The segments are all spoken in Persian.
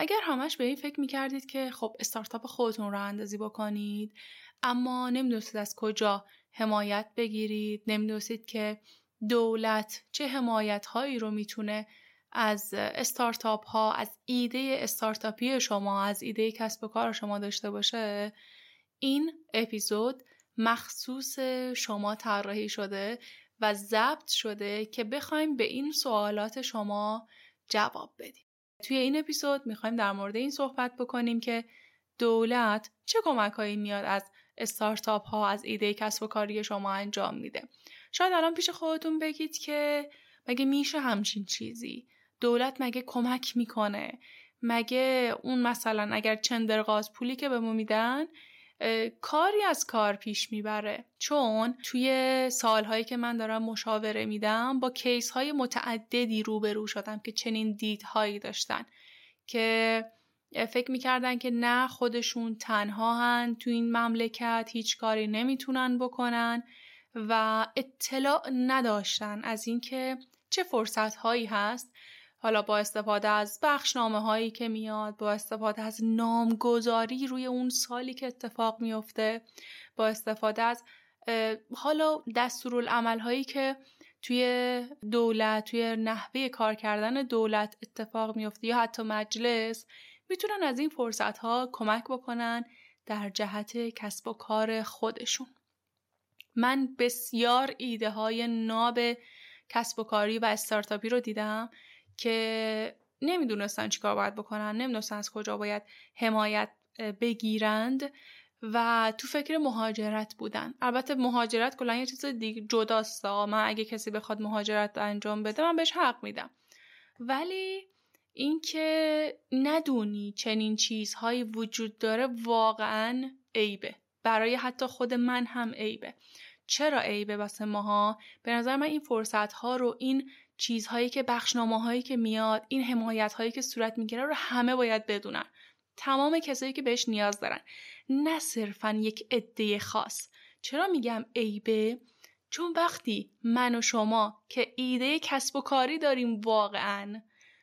اگر همش به این فکر می‌کردید که خب استارتاپ خودتون رو اندازی بکنید اما نمی‌دونستید از کجا حمایت بگیرید نمی‌دونستید که دولت چه حمایت هایی رو می‌تونه از استارتاپ ها از ایده استارتاپی شما از ایده کسب و کار شما داشته باشه این اپیزود مخصوص شما طراحی شده و ضبط شده که بخوایم به این سوالات شما جواب بدیم. توی این اپیزود می‌خوایم در مورد این صحبت بکنیم که دولت چه کمک هایی میاد از استارتاپ ها از ایده کسب و کاری شما انجام میده؟ شاید الان پیش خودتون بگید که مگه میشه همچین چیزی؟ دولت مگه کمک می‌کنه؟ مگه اون مثلا اگر چندرغاز پولی که به ما میدن کاری از کار پیش می‌بره. چون توی سالهایی که من دارم مشاوره میدم با کیس های متعددی روبرو شدم که چنین دیدهایی داشتن که فکر می‌کردن که نه خودشون تنها هن تو این مملکت هیچ کاری نمی‌تونن بکنن و اطلاع نداشتن از اینکه چه فرصت هایی هست. حالا با استفاده از بخشنامه هایی که میاد با استفاده از نامگذاری روی اون سالی که اتفاق میفته با استفاده از حالا دستورالعمل هایی که توی دولت توی نحوه کار کردن دولت اتفاق میفته یا حتی مجلس می‌تونن از این فرصت ها کمک بکنن در جهت کسب و کار خودشون. من بسیار ایده های ناب کسب و کاری و استارتاپی رو دیدم. که نمی‌دونستن چیکار باید بکنن نمی‌دونستن از کجا باید حمایت بگیرند و تو فکر مهاجرت بودن. البته مهاجرت کلا یه چیز دیگه جداست من اگه کسی بخواد مهاجرت انجام بده من بهش حق میدم. ولی اینکه ندونی چنین چیزهایی وجود داره واقعا عیبه. برای حتی خود من هم عیبه. چرا عیبه واسه ماها؟ به نظر من این فرصت ها رو این چیزهایی که بخشنامه که میاد این حمایت هایی که صورت می‌گیره رو همه باید بدونن. تمام کسایی که بهش نیاز دارن. نه صرفا یک عده خاص. چرا میگم عیبه چون وقتی من و شما که ایده کسب و کاری داریم واقعا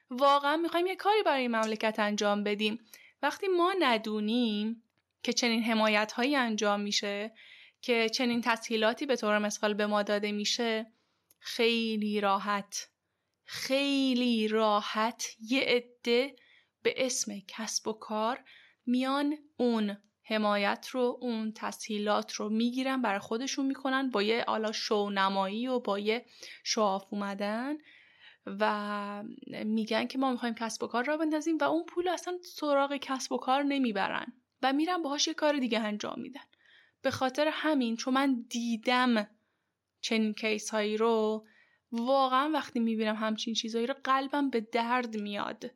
واقعا می‌خوایم یه کاری برای مملکت انجام بدیم. وقتی ما ندونیم که چنین حمایت هایی انجام میشه که چنین تسهیلاتی به طور مثال به ما داده میشه خیلی راحت خیلی راحت یه عده به اسم کسب و کار میان اون حمایت رو اون تسهیلات رو می‌گیرن برای خودشون می‌کنن با یه آلا شونمایی و با یه شواف اومدن و میگن که ما می‌خوایم کسب و کار را بندازیم و اون پول اصلا سراغ کسب و کار نمی‌برن و میرن باهاش یه کار دیگه انجام میدن. به خاطر همین چون من دیدم چنین کیس هایی رو واقعا وقتی می‌بینم همچین چیزهایی رو قلبم به درد میاد.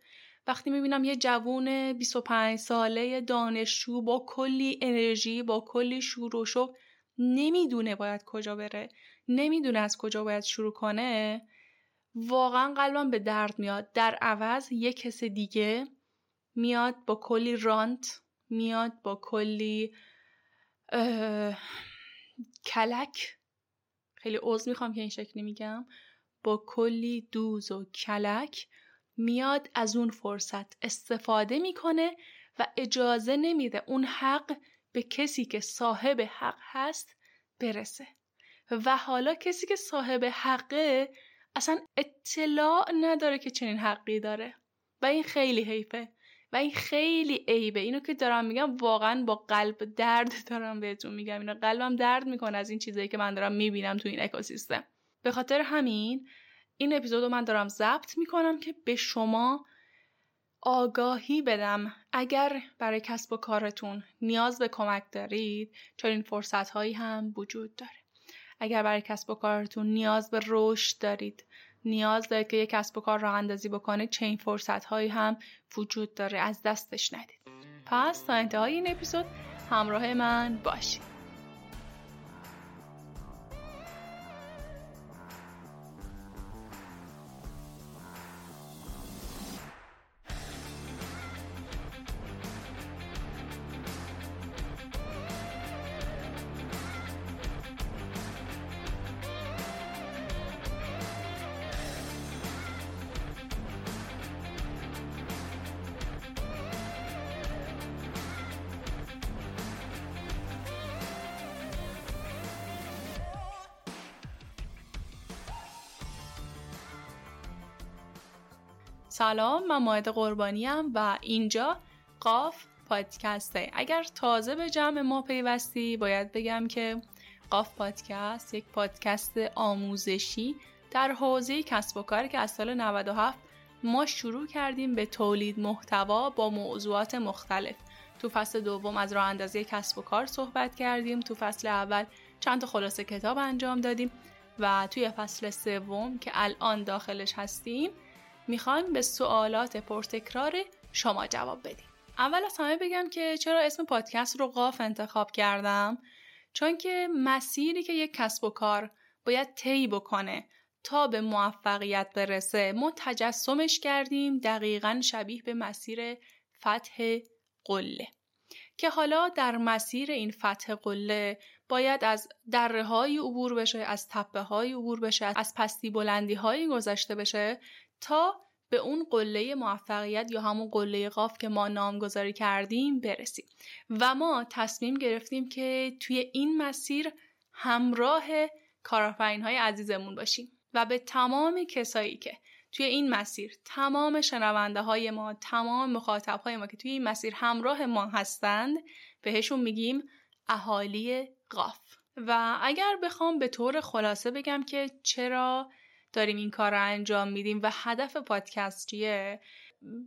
وقتی می‌بینم یه جوون 25 ساله دانشجو با کلی انرژی با کلی شور و شوق نمی‌دونه باید کجا بره نمی‌دونه از کجا باید شروع کنه واقعا قلبم به درد میاد. در عوض یه کس دیگه میاد با کلی رانت میاد با کلی کلک خیلی عوض می‌خوام که این شکلی میگم. با کلی دوز و کلک میاد از اون فرصت استفاده می‌کنه و اجازه نمیده اون حق به کسی که صاحب حق هست برسه. و حالا کسی که صاحب حقه اصلا اطلاع نداره که چنین حقی داره. و این خیلی حیفه. و این خیلی عیبه. اینو که دارم میگم واقعا با قلب درد دارم بهتون میگم. اینو قلبم درد می‌کنه از این چیزایی که من دارم می‌بینم تو این اکوسیستم. به خاطر همین این اپیزود رو من دارم ضبط می‌کنم که به شما آگاهی بدم. اگر برای کسب و کارتون نیاز به کمک دارید چون این فرصت هایی هم وجود داره. اگر برای کسب و کارتون نیاز به رشد دارید نیاز دارید که یک کسب و کار راه اندازی بکنید چه این فرصت هایی هم وجود داره. از دستش ندید. پس تا انتهای این اپیزود همراه من باشید. سلام من ماهد قربانیم و اینجا قاف پادکسته. اگر تازه به جمع ما پیوستی باید بگم که قاف پادکست یک پادکست آموزشی در حوزه کسب و کار که از سال 97 ما شروع کردیم به تولید محتوا با موضوعات مختلف. تو فصل دوم از راه اندازی کسب و کار صحبت کردیم تو فصل اول چند تا خلاصه کتاب انجام دادیم و توی فصل سوم که الان داخلش هستیم می‌خوایم به سوالات پرتکرار شما جواب بدیم. اول از همه بگم که چرا اسم پادکست رو قاف انتخاب کردم؟ چون که مسیری که یک کسب و کار باید طی بکنه تا به موفقیت برسه ما تجسمش کردیم دقیقا شبیه به مسیر فتح قله. که حالا در مسیر این فتح قله باید از دره های عبور بشه از تپه های عبور بشه از پستی بلندی های گذشته بشه تا به اون قله موفقیت یا همون قله قاف که ما نامگذاری کردیم برسیم. و ما تصمیم گرفتیم که توی این مسیر همراه کارآفرین های عزیزمون باشیم. و به تمام کسایی که توی این مسیر تمام شنونده های ما تمام مخاطب های ما که توی این مسیر همراه ما هستند بهشون میگیم اهالی قاف. و اگر بخوام به طور خلاصه بگم که چرا داریم این کار رو انجام میدیم و هدف پادکست چیه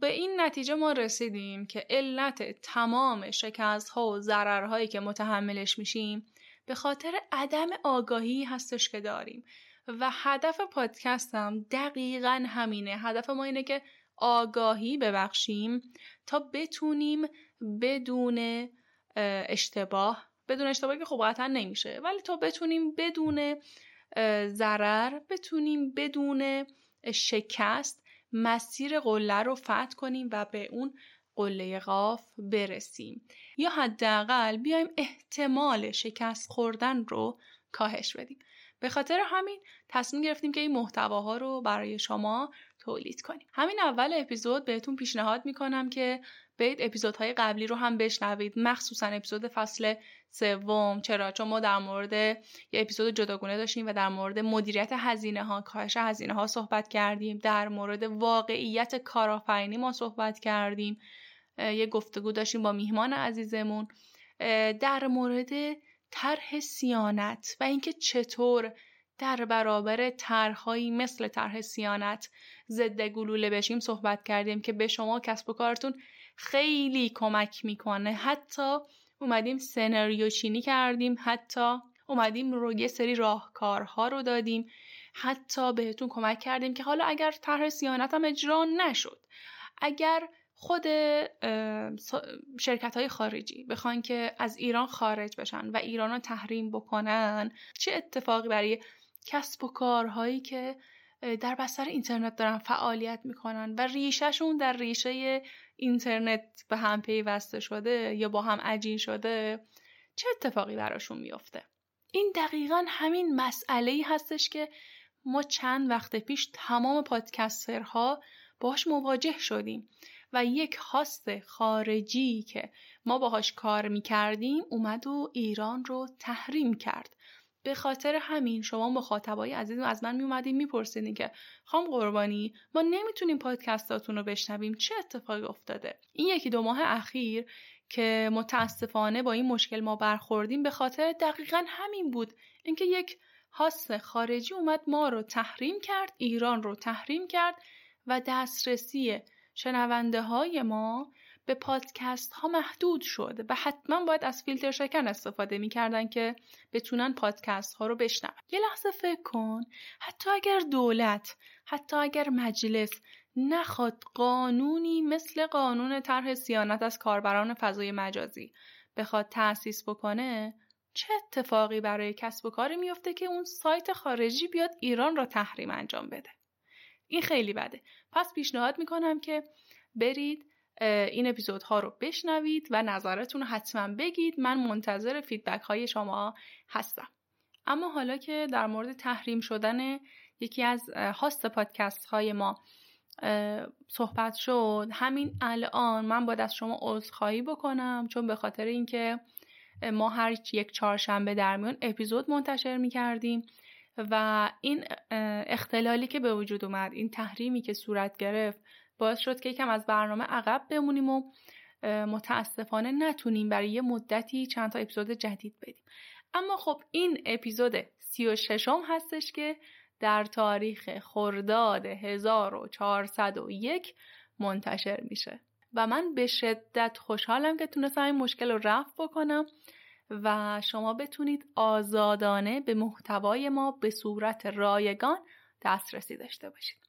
به این نتیجه ما رسیدیم که علت تمام شکست ها و ضررهایی که متحملش میشیم به خاطر عدم آگاهی هستش که داریم. و هدف پادکست هم دقیقا همینه. هدف ما اینه که آگاهی ببخشیم تا بتونیم بدون اشتباه بدون اشتباهی که خب قطعا نمیشه ولی تا بتونیم بدون ضرر بتونیم بدون شکست مسیر قله رو فتح کنیم و به اون قله قاف برسیم. یا حداقل بیایم احتمال شکست خوردن رو کاهش بدیم. به خاطر همین تصمیم گرفتیم که این محتواها رو برای شما تولید کنیم. همین اول اپیزود بهتون پیشنهاد می‌کنم که برید اپیزودهای قبلی رو هم بشنوید. مخصوصا اپیزود فصل سوم. چرا؟ چون ما در مورد یه اپیزود جداگونه داشتیم و در مورد مدیریت هزینه ها کاهش هزینه ها صحبت کردیم. در مورد واقعیت کارآفرینی ما صحبت کردیم. یه گفتگو داشتیم با میهمان عزیزمون. در مورد طرح سیانت و اینکه چطور در برابر طرحهایی مثل طرح سیانت ضد گلوله بشیم صحبت کردیم که به شما کسب و کارتون خیلی کمک می‌کنه. حتی اومدیم سناریو چینی کردیم حتی اومدیم رو یه سری راهکارها رو دادیم حتی بهتون کمک کردیم که حالا اگر طرح سیانت هم اجرا نشد اگر خود شرکت های خارجی بخوان که از ایران خارج بشن و ایران رو تحریم بکنن چه اتفاقی برای کسب و کارهایی که در بستر اینترنت دارن فعالیت می‌کنن و ریشهشون در ریشه اینترنت به هم پیوسته شده یا با هم عجین شده چه اتفاقی براشون میافته؟ این دقیقا همین مسئله ای هستش که ما چند وقت پیش تمام پادکسترها باش مواجه شدیم و یک هاست خارجی که ما باهاش کار می‌کردیم اومد و ایران رو تحریم کرد. به خاطر همین شما مخاطبای عزیز از من میومدین میپرسیدین که خام قربانی ما نمی‌تونیم پادکستاتون رو بشنویم. چه اتفاقی افتاده؟ این یکی دو ماه اخیر که متاسفانه با این مشکل ما برخوردیم به خاطر دقیقا همین بود. اینکه یک هاست خارجی اومد ما رو تحریم کرد ایران رو تحریم کرد و دسترسی شنونده های ما به پادکست ها محدود شد و حتما باید از فیلتر شکن استفاده می‌کردن که بتونن پادکست ها رو بشنون. یه لحظه فکر کن. حتی اگر دولت حتی اگر مجلس نخواد قانونی مثل قانون طرح سیانت از کاربران فضای مجازی بخواد تأسیس بکنه چه اتفاقی برای کسب و کاری میفته که اون سایت خارجی بیاد ایران را تحریم انجام بده؟ این خیلی بده. پس پیشنهاد می‌کنم که برید این اپیزودها رو بشنوید و نظرتون رو حتما بگید. من منتظر فیدبک های شما هستم. اما حالا که در مورد تحریم شدن یکی از هاست پادکست های ما صحبت شد همین الان من باید از شما عذرخواهی بکنم چون به خاطر اینکه ما هر یک چهارشنبه در میان اپیزود منتشر می کردیم و این اختلالی که به وجود اومد این تحریمی که صورت گرفت باعث شد که یکم از برنامه عقب بمونیم و متاسفانه نتونیم برای یه مدتی چند تا اپیزود جدید بدیم. اما خب این اپیزود سی و ششم هستش که در تاریخ خرداد 1401 منتشر میشه. و من به شدت خوشحالم که تونستم این مشکل رو رفع بکنم و شما بتونید آزادانه به محتوای ما به صورت رایگان دسترسی داشته باشید.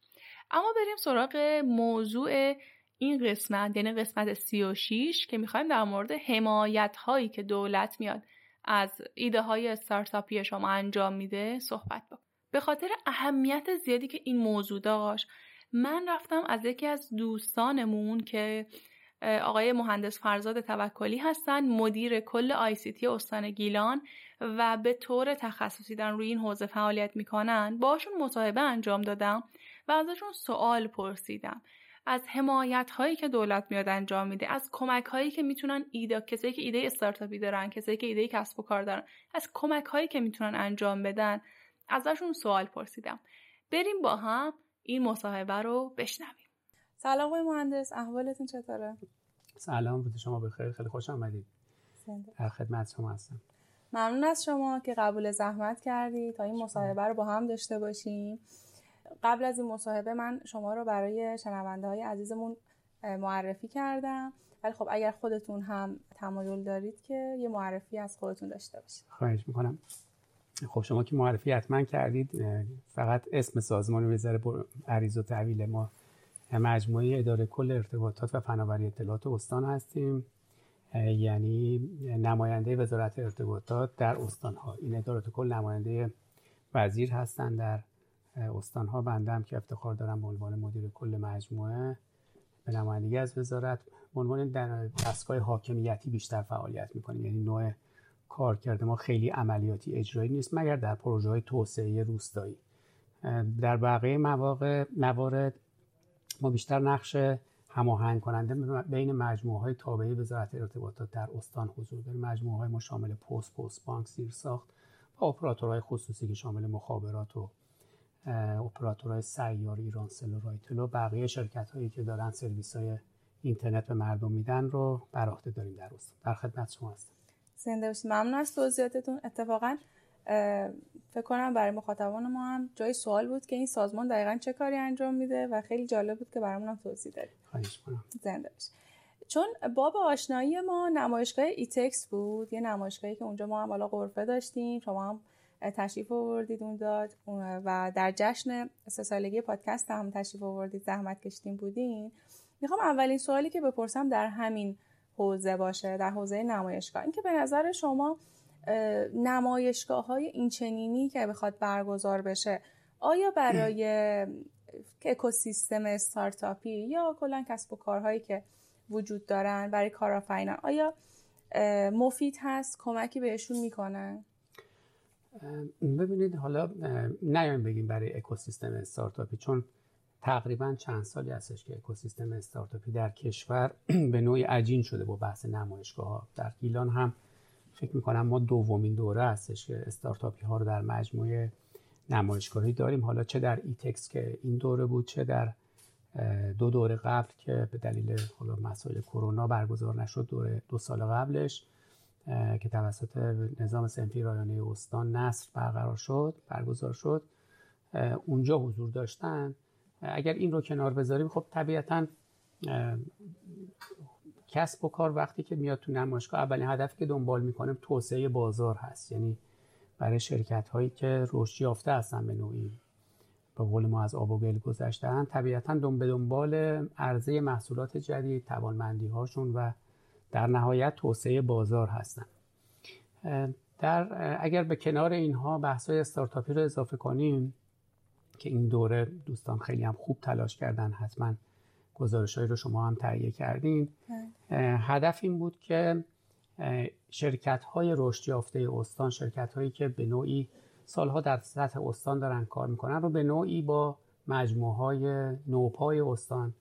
اما بریم سراغ موضوع این قسمت یعنی قسمت 36 که می‌خوایم در مورد حمایت هایی که دولت میاد از ایده های استارتاپی شما انجام میده صحبت بکنیم به خاطر اهمیت زیادی که این موضوع داشت من رفتم از یکی از دوستانمون که آقای مهندس فرزاد توکلی هستن مدیر کل آی سی تی استان گیلان و به طور تخصصی در روی این حوزه فعالیت می‌کنن. باشون مصاحبه انجام دادم. و ازشون سوال پرسیدم. از حمایت هایی که دولت میاد انجام میده از کمک هایی که می‌تونن ایده کسایی که ایده استارتاپی دارن کسایی که ایده کسب و کار دارن از کمک هایی که می‌تونن انجام بدن ازشون سوال پرسیدم. بریم با هم این مصاحبه رو بشنویم. سلام آقای مهندس احوالتون چطوره؟ سلام بود شما بخیر خیلی خوش آمدید. در خدمت شما هستم. ممنون از شما که قبول زحمت کردید تا این مصاحبه رو با هم داشته باشیم. قبل از این مصاحبه من شما رو برای شنونده های عزیزمون معرفی کردم. ولی خب اگر خودتون هم تمایل دارید که یه معرفی از خودتون داشته باشید. خواهش می‌کنم. خب شما که معرفی حتما کردید فقط اسم سازمان وزاره عریض و تحویل ما مجموعه اداره کل ارتباطات و فناوری اطلاعات استان هستیم. یعنی نماینده وزارت ارتباطات در استان ها این اداره کل نماینده وزیر هستند در استان ها بنده که افتخار دارم به عنوان مدیر کل مجموعه به نمایندگی از وزارت به عنوان دستگاه حاکمیتی بیشتر فعالیت می‌کنیم. یعنی نوع کار ما خیلی عملیاتی اجرایی نیست مگر در پروژه های توسعه روستایی. در بقیه مواقع موارد ما بیشتر نقش هماهنگ کننده بین مجموعه های تابعه وزارت ارتباطات در استان حضور داریم. مجموعه های ما شامل پست پست بانک ساخت و اپراتورهای خصوصی که شامل مخابرات و اپراتورهای سیار ایرانسل و رایتل و بقیه شرکت هایی که دارن سرویس های اینترنت به مردم میدن رو بر عهده داریم در استان. در خدمت شما هستم. زنده باشید. ممنون از توضیحاتتون. اتفاقا فکر کنم برای مخاطبان ما هم جای سوال بود که این سازمان دقیقا چه کاری انجام میده و خیلی جالب بود که برامون هم توضیح دادید. خواهش کنم زنده باشید. چون باب آشنایی ما نمایشگاه ایتکس بود یه نمایشگاهی که اونجا ما هم بالا غرفه داشتیم شما هم تشریف آوردید اون داد. و در جشن سه سالگی پادکست هم تشریف آوردید زحمت کشتیم بودین. می‌خوام اولین سوالی که بپرسم در همین حوزه باشه در حوزه نمایشگاه. اینکه به نظر شما نمایشگاه های این چنینی که بخواد برگزار بشه آیا برای اکوسیستم استارتاپی یا کلا کسب و کارهایی که وجود دارن برای کارآفرینان آیا مفید هست؟ کمکی بهشون می‌کنن؟ ببینید حالا نیایم بگیم برای اکوسیستم استارتاپی چون تقریبا چند سالی هستش که اکوسیستم استارتاپی در کشور به نوعی عجین شده با بحث نمایشگاه ها در گیلان هم فکر می‌کنم ما دومین دوره هستش که استارتاپی ها رو در مجموعه نمایشگاهی داریم. حالا چه در ایتکس که این دوره بود چه در دو دوره قبل که به دلیل حالا مسائل کرونا برگزار نشد دوره دو سال قبلش. که توسط نظام صنفی رایانه استان نصر برقرار شد برگزار شد اونجا حضور داشتن. اگر این رو کنار بذاریم خب طبیعتا کسب و کار وقتی که میاد تو نمایشگاه اولین هدفی که دنبال می‌کنه توسعه بازار هست. یعنی برای شرکت هایی که رشد یافته هستن به نوعی. به قول ما از آب و گل گذشتن طبیعتا دنبال دنبال عرضه محصولات جدید توانمندی هاشون و در نهایت توسعه بازار هستن در اگر به کنار اینها بحث های استارتاپی رو اضافه کنیم که این دوره دوستان خیلی هم خوب تلاش کردن حتما گزارش رو شما هم تهیه کردین بله. هدف این بود که شرکت های رشد یافته استان شرکت هایی که به نوعی سالها در سطح استان دارن کار می‌کنن رو به نوعی با مجموعه های نوپای استان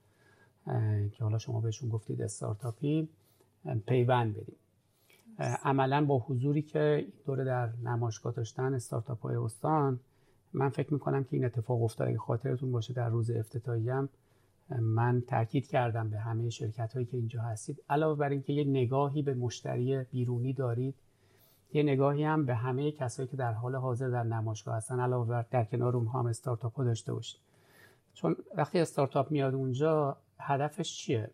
که حالا شما بهشون گفتید استارتاپی پیوند بدیم. عملا با حضوری که این دوره در نمایشگاه داشتن استارتاپ های استان من فکر می‌کنم که این اتفاق افتاد اگه خاطرتون باشه در روز افتتاحی هم من تاکید کردم به همه شرکت هایی که اینجا هستید. علاوه بر اینکه یه نگاهی به مشتری بیرونی دارید یه نگاهی هم به همه کسایی که در حال حاضر در نمایشگاه هستن علاوه بر در کنار اونها هم استارتاپ ها داشته باشید. چون وقتی استارتاپ میاد اونجا هدفش چیه؟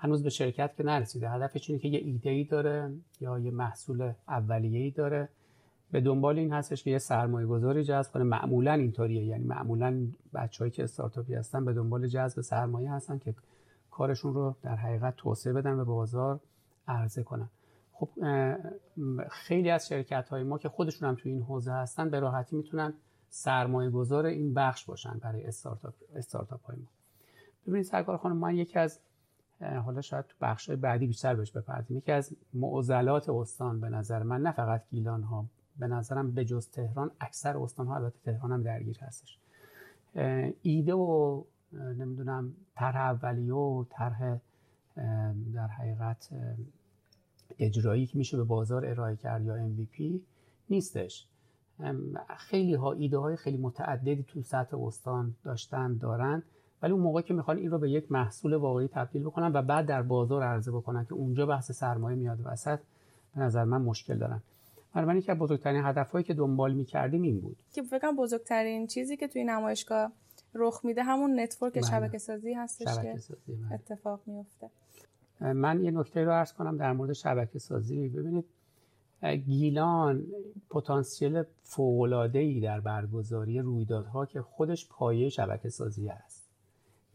هنوز به شرکت که نرسیده. هدفش اینه که یه ایده ای داره یا یه محصول اولیه ای داره. به دنبال این هستش که یه سرمایه گذاری جذب کنه. معمولا اینطوریه. یعنی معمولا بچههایی که استارتاپی هستن به دنبال جذب سرمایه هستن که کارشون رو در حقیقت توسعه بدن به بازار عرضه کنن. خب خیلی از شرکت های ما که خودشون هم توی این حوزه هستن به راحتی می‌تونن سرمایه گذار این بخش باشن برای استارتاپ استارتاپ های ما. ببینید سرکار خانم من یکی از حالا شاید تو بخش بعدی بیشتر بهش بپردیم یکی از معضلات استان به نظر من نه فقط گیلان ها به نظرم به جز تهران اکثر استان ها البته تهران هم درگیر هستش. ایده و نمی‌دونم طرح اولیه و طرح در حقیقت اجرایی که میشه به بازار ارائه کرد یا MVP نیستش. خیلی ها ایده های خیلی متعددی تو سطح استان داشتن دارن. ولی اون موقع که می‌خوان این رو به یک محصول واقعی تبدیل بکنن و بعد در بازار عرضه بکنن که اونجا بحث سرمایه میاد وسط به نظر من مشکل دارن. بنابراین از بزرگترین هدفهایی که دنبال می‌کردیم این بود. که فکر بزرگترین چیزی که توی نمایشگاه رخ میده همون نتورک بله. شبکه سازی هستش که بله. اتفاق میفته من یه نکته رو عرض کنم در مورد شبکه سازی ببینید گیلان پتانسیل ای در برگزاری رویدادها که خودش پایه شبکه سازی است.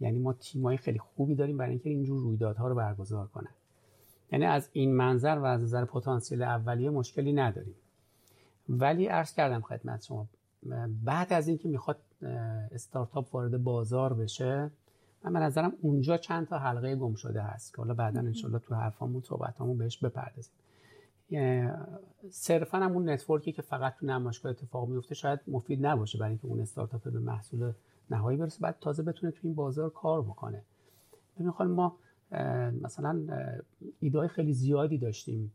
یعنی ما تیمای خیلی خوبی داریم برای اینکه اینجور رویدادها رو برگزار کنن. یعنی از این منظر و از نظر پتانسیل اولیه مشکلی نداریم. ولی عرض کردم خدمت شما بعد از اینکه می‌خواد استارتاپ وارد بازار بشه من به نظرم اونجا چند تا حلقه گم شده هست که حالا بعدا انشالله تو حرفامون صحبتامون بهش بپردازیم. صرفا هم اون نتورکی که فقط تو نمایشگاه اتفاق میفته شاید مفید نباشه برای اینکه اون استارتاپ به محصول نهایی برسه بعد تازه بتونه تو این بازار کار بکنه. ببین ما مثلا ایده خیلی زیادی داشتیم.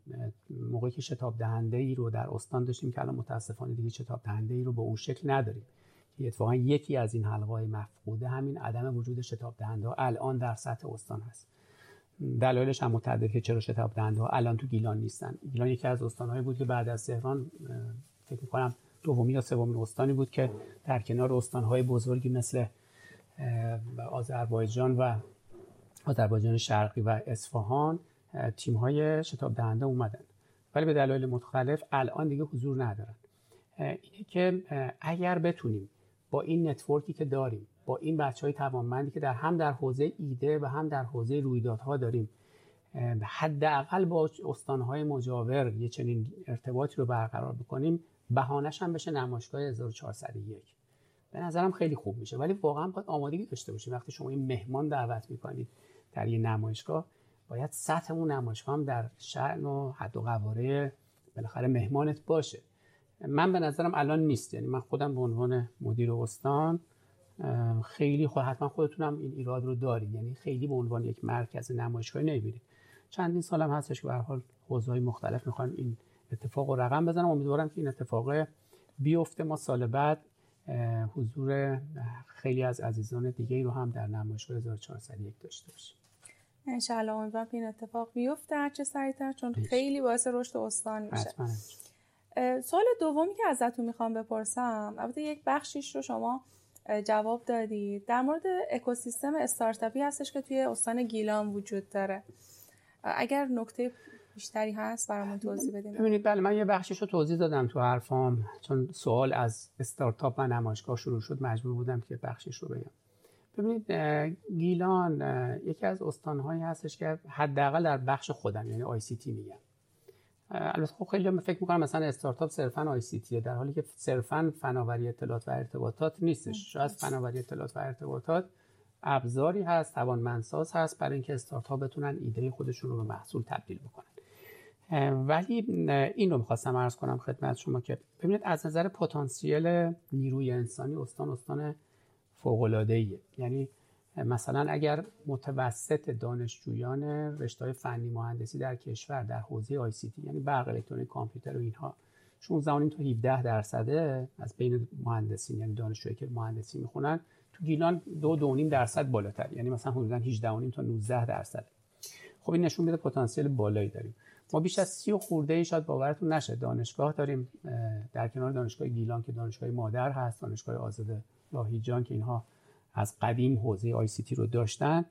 موقعی که شتاب دهنده ای رو در استان داشتیم که الان متاسفانه دیگه شتاب دهنده ای رو به اون شکل نداریم. که اتفاقا یکی از این حلقه های مفقوده همین عدم وجود شتاب دهنده الان در سطح استان هست. دلایلش هم متعدد که چرا شتاب دهنده ها الان تو گیلان نیستن. گیلان یکی از استانهایی بود که بعد از تهران فکر می‌کنم دومی یا سومین استانی بود که در کنار استانهای بزرگی مثل آذربایجان و آذربایجان شرقی و اصفهان تیم های شتاب دهنده اومدن. ولی به دلایل مختلف الان دیگه حضور ندارن. اینه که اگر بتونیم با این نتورکی که داریم با این بچه های توانمندی که در هم در حوزه ایده و هم در حوزه رویدادها داریم حداقل با استانهای مجاور یه چنین ارتباطی رو برقرار بکنیم بهانش هم بشه نمایشگاه 1401 به نظرم خیلی خوب میشه. ولی واقعا باید آمادگی داشته باشیم وقتی شما این مهمان دعوت می‌کنید در یه نمایشگاه باید سطح اون نمایشگاه هم در شأن و حد و قواره بالاخره مهمانت باشه. من به نظرم الان نیست. یعنی من خودم به عنوان مدیر استان خیلی خود حتما خودتونم این ایراد رو دارید. یعنی خیلی به عنوان یک مرکز نمایشگاهی نمی‌بینید. چندین سالم هستش که به حال حوزه‌های مختلف می‌خوان این اتفاق رو رقم بزنم. امیدوارم که این اتفاق بیفته. ما سال بعد حضور خیلی از عزیزان دیگه رو هم در نمایشگاه 1401 داشته باشیم. انشالله امیدوارم این اتفاق بیفته. هرچه سریعتر چون خیلی باعث رشد استان میشه. سوال دومی که ازتون می‌خوام بپرسم. البته یک بخشیش رو شما جواب دادید. در مورد اکوسیستم استارتاپی هستش که توی استان گیلان وجود داره. اگر نکته بیشتری هست برامون توضیح بدین؟ ببینید بله من یه بخشش رو توضیح دادم تو حرفام چون سوال از استارتاپ و نمایشگاه شروع شد مجبور بودم که بخشش رو بگم. ببینید گیلان یکی از استانهایی هستش که حداقل در بخش خودم یعنی ICT میگم. البته خب خیلی فکر می‌کنم مثلا استارتاپ صرفا ICT ه در حالی که صرفا فناوری اطلاعات و ارتباطات نیستش. شاید فناوری اطلاعات و ارتباطات ابزاری هست توانمندساز هست برای اینکه استارتاپ بتونن ایده خودشون رو به محصول تبدیل بکنن. ولی این رو می‌خواستم عرض کنم خدمت شما که ببینید از نظر پتانسیل نیروی انسانی استان استان فوق یعنی مثلا اگر متوسط دانشجویان رشته فنی مهندسی در کشور در حوزه آی سی تی یعنی برق الکترونیک کامپیوتر و اینها 16 تا 17 درصده از بین مهندسین یعنی دانشجویی که مهندسی می‌خونن تو گیلان دو دو نیم درصد بالاتر. یعنی مثلا حدودا 18 نیم تا 19 درصد. خب این نشون میده پتانسیل بالایی داریم. ما بیش از سی و خورده ای شاید باورتون نشه. دانشگاه داریم در کنار دانشگاه گیلان که دانشگاه مادر هست دانشگاه آزاد لاهیجان که اینها از قدیم حوزه آی سی تی رو داشتن.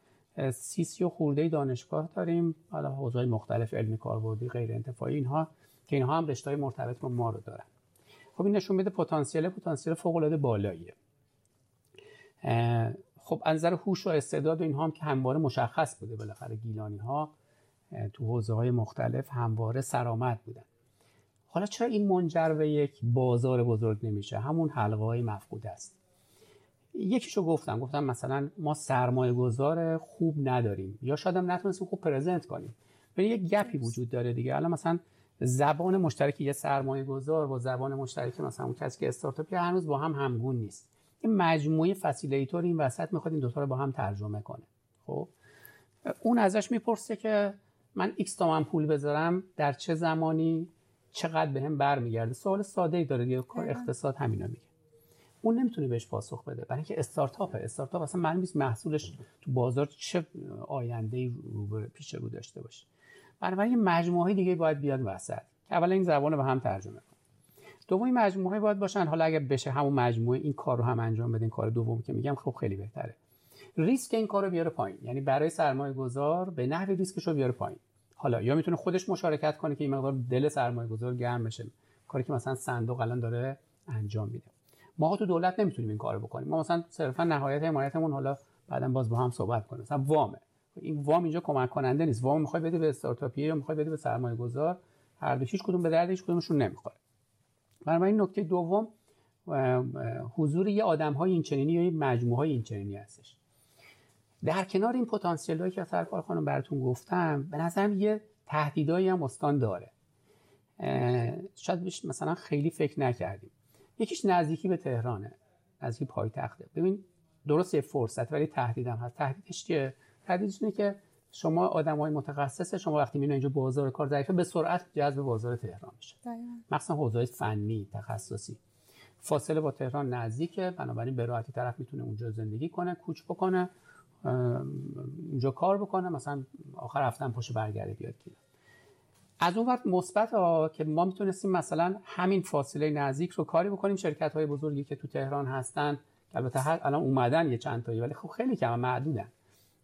سی سی و خورده دانشگاه داریم حالا حوزه مختلف علمی کاربردی غیر انتفاعی اینها که اینها هم رشته مرتبط با ما رو دارن. خب این نشون میده پتانسیل پتانسیل فوق العاده بالاییه خب از نظر هوش و استعداد و اینها هم که همواره مشخص بوده بالاخره گیلانی ها تو حوزه های مختلف همواره سرآمد بودن. حالا چرا این منجر به یک بازار بزرگ نمیشه؟ همون حلقه های مفقود است. یکیشو گفتم گفتم مثلا ما سرمایه گذار خوب نداریم. یا شاید هم نتونستیم خوب پرزنت کنیم. ولی یک گپی وجود داره دیگه. الان مثلا زبان مشترک یه سرمایه گذار با زبان مشترک مثلا اون کسی که استارتاپی هنوز با هم همگون نیست. این مجموعه facilitator این وسط می‌خواد این دوتا رو با هم ترجمه کنه. خب؟ اون ازش می‌پرسه که من X تومن پول بذارم در چه زمانی چقدر بهم به برمیگرده. سوال ساده ای داره دیگه کار اقتصاد همینا میگه. اون نمی‌تونه بهش پاسخ بده. برای اینکه استارتاپ استارتاپ اصلا معلوم نیست محصولش تو بازار چه آینده ای رو پیش رو داشته باشه. بنابراین مجموعه دیگه باید بیاد وسط. که اولا این زبان رو به هم ترجمه کنه دومی مجموعه باید باشن. حالا اگه بشه همون مجموعه این کار رو هم انجام بدین. کار دوم که میگم خب خیلی بهتره. ریسک این کار رو بیاره پایین. یعنی برای سرمایه گذار به نحو ریسکش رو بیاره پایین. حالا یا می‌تونه خودش مشارکت کنه که این مقدار دل سرمایه گذار گرم بشه. کاری که مثلا صندوق الان داره انجام میده. ما تو دولت نمی‌تونیم این کارو بکنیم. ما مثلا صرفا نهایت حمایتمون حالا بعدا باز با هم صحبت کنیم. مثلا وامه. این وام اینجا کمک کننده نیست. وام می‌خوای بده به استارتاپی یا می‌خوای بده به سرمایه گذار هر دو کدوم به درد هیچ کدومشون نمی‌خوره. این نکته دوم حضور یه آدم های این چنینی یا مجموعه های این چنینی هستش. در کنار این پتانسیل هایی که سرکار خانم براتون گفتم به نظرم یه تهدیدایی هم استان داره. شاید مثلا خیلی فکر نکردیم. یکیش نزدیکی به تهرانه نزدیکی پایتخته. ببین درست یه فرصت ولی تهدیدم هست. تهدیدش چیه؟ تهدیدش اینه که شما آدم های متخصص شما وقتی می‌بینید اینجا بازار کار ضعیفه به سرعت جذب بازار تهران میشه. مثلا حوزه فنی تخصصی. فاصله با تهران نزدیکه بنابراین به راحتی طرف می‌تونه اونجا زندگی کنه کوچ بکنه. اونجا کار بکنه مثلا آخر هفته هم پشت برگرده بیاد از اون وقت مثبت که ما می‌تونستیم مثلا همین فاصله نزدیک رو کاری بکنیم. شرکت های بزرگی که تو تهران هستن البته الان اومدن یه چند تایی ولی خب خیلی کم معدودن.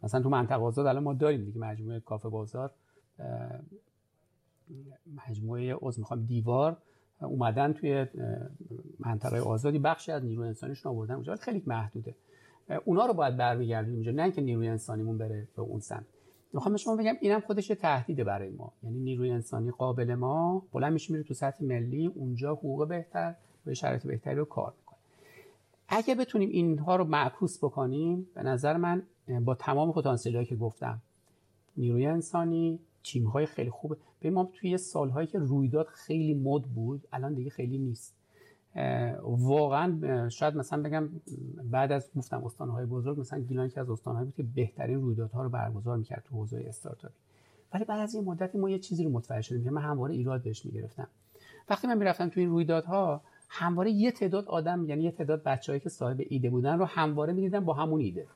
مثلا تو منطقه آزاد الان ما داریم دیگه مجموعه کافه بازار. مجموعه عضو می‌خوام دیوار اومدن توی منطقه آزادی. بخشی از نیروی انسانیشون آوردن اونجا خیلی محدوده. اونا رو باید برمیگردیم اینجا نه اینکه نیروی انسانیمون بره به اون سمت. می‌خوام شما بگم اینم خودش تهدیده برای ما. یعنی نیروی انسانی قابل ما بلند میشه میره تو سطح ملی اونجا حقوق بهتر و شرایط بهتری رو کار می‌کنه. اگه بتونیم اینها رو معکوس بکنیم به نظر من با تمام پتانسیلی که گفتم نیروی انسانی تیم های خیلی خوبه به ما توی سالهایی که رویداد خیلی مد بود الان دیگه خیلی نیست. واقعا شاید مثلا بگم بعد از گفتم استانهای بزرگ مثلا گیلان که از استانهایی بود که بهترین رویدادها رو برگزار می‌کرد تو حوزه استارتاپی. ولی بعد از این مدتی ما یه چیزی رو متوجه شدیم که من همواره ایراد بهش می‌گرفتم. وقتی من می‌رفتم تو این رویدادها همواره یه تعداد آدم یعنی یه تعداد بچه‌ای که صاحب ایده بودن رو همواره می‌دیدم با همون ایده.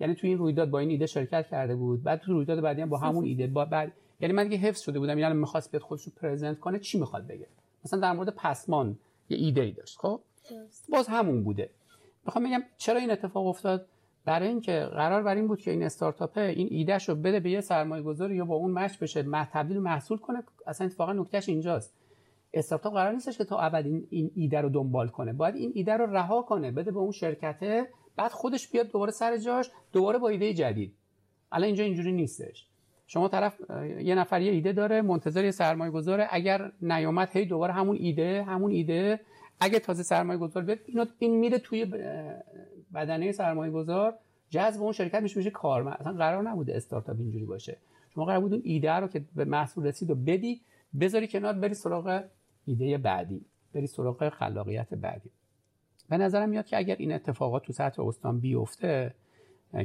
یعنی تو این رویداد با این ایده شرکت کرده بود بعد تو رویداد بعدی هم با همون ایده با بعد یعنی من دیگه حفظ شده بودم یعنی می‌خواست بیاد خودش رو پرزنت کنه چی می‌خواد بگه؟ مثلا در مورد پسمان یه ایده ای داشت. خب؟ باز همون بوده. می‌خوام بگم چرا این اتفاق افتاد؟ برای اینکه قرار بر این بود که این استارتاپه این ایدهش رو بده به یه سرمایه گذاری یا با اون مچ بشه تبدیل محصول کنه اصلا اتفاقا نکتهش اینجاست. استارتاپ قرار نیستش که تا ابد این ایده رو دنبال کنه. باید این ایده رو رها کنه بده به اون شرکته بعد خودش بیاد دوباره سر جاش دوباره با ایده جدید. الان اینجا اینجوری نیستش. شما طرف یه نفر یه ایده داره منتظر یه سرمایه گذاره اگر نیامد هی دوباره همون ایده همون ایده. اگه تازه سرمایه گذار بیاد این میره توی بدنه سرمایه گذار جذب اون شرکت میشه میشه کارمند. اصلا قرار نبوده استارتاپ اینجوری باشه. شما قرار بود اون ایده رو که به محصول رسید و بدی بذاری کنار بری سراغ ایده بعدی. بری سراغ خلاقیت بعدی. به نظرم میاد که اگر این اتفاقات تو سطح استان بیفته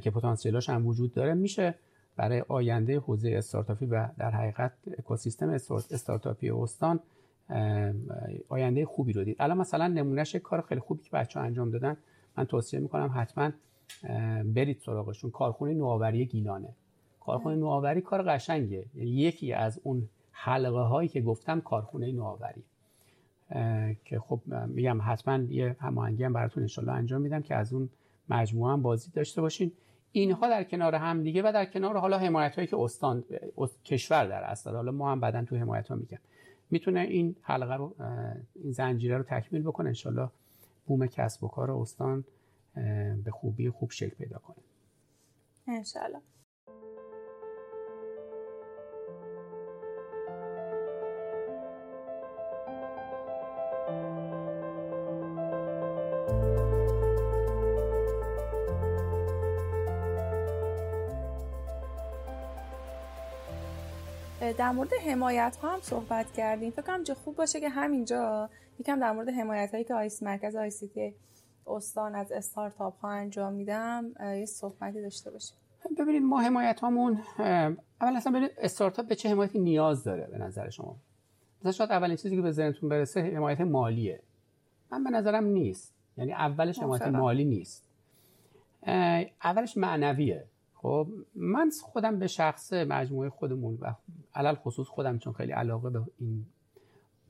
که پتانسیلاش هم وجود داره میشه برای آینده حوزه استارتاپی و در حقیقت اکوسیستم استارتاپی استان آینده خوبی رو دید. الان مثلا نمونهش کار خیلی خوبی که بچه ها انجام دادن. من توصیه می‌کنم حتما برید سراغشون. کارخونه نوآوری گیلانه. کارخونه نوآوری کار قشنگه. یعنی یکی از اون حلقه هایی که گفتم کارخونه نوآوری. که خب میگم حتما یه هماهنگی هم براتون انشالله انجام میدم که از اون مجموعه هم بازی داشته باشین. اینها در کنار هم دیگه و در کنار حالا حمایت هایی که استان کشور در اصل حالا ما هم بعدا تو حمایت ها میگم. می‌تونه این حلقه رو این زنجیره رو تکمیل بکنه انشالله بوم کسب و کار استان به خوبی خوب شکل پیدا کنه. انشالله. در مورد حمایت ها هم صحبت کردیم. فکر کنم خوب باشه که همینجا یکم در مورد حمایت هایی که آیس مرکز آی سی استان از استارتاپ ها انجام میدم یه صحبتی داشته باشیم. ببینید ما حمایت هامون اول اصلا ببینید استارتاپ به چه حمایتی نیاز داره به نظر شما؟ مثلا شاید اولین چیزی که به ذهنتون برسه حمایت مالیه. من به نظرم نیست. یعنی اولش حمایت مالی نیست. اولش معنویه. خب من خودم به شخص مجموعه خودمون و علل خصوص خودم چون خیلی علاقه به این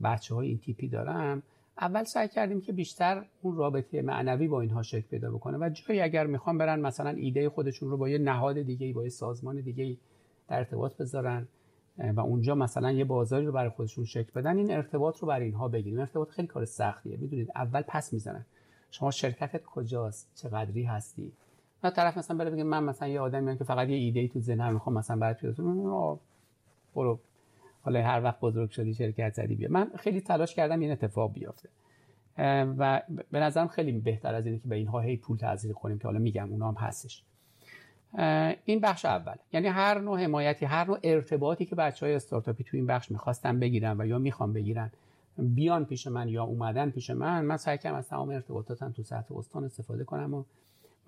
بچه های این تیپی دارم اول سعی کردیم که بیشتر اون رابطه معنوی با اینها شکل پیدا بکنه و جایی اگر می‌خوام برن مثلا ایده خودشون رو با یه نهاد دیگه با یه سازمان دیگه در ارتباط بذارن و اونجا مثلا یه بازاری رو برای خودشون شکل بدن این ارتباط رو برای اینها بگیریم. ارتباط خیلی کار سختیه. می‌دونید اول پس می‌زنن. شما شرکتت کجاست؟ چقدری هستی؟ نه طرف مثلا بره بگه من مثلا یه آدمی که فقط یه ایده ای تو ذهنم می‌خوام مثلا برات پیدا برو. حالا هر وقت بزرگ شدی شرکت زدی بیا. من خیلی تلاش کردم این اتفاق بیفته. و به نظرم خیلی بهتر از اینه که به اینها هی پول تزریق کنیم که حالا میگم اونا هم هستش. این بخش اول. یعنی هر نوع حمایتی هر نوع ارتباطی که بچه های استارتاپی تو این بخش می‌خواستن بگیرن و یا می‌خوام بگیرن بیان پیش من یا اومدن پیش من من سعی کردم از تمام ارتباطاتم تو سطح استان استفاده کنم و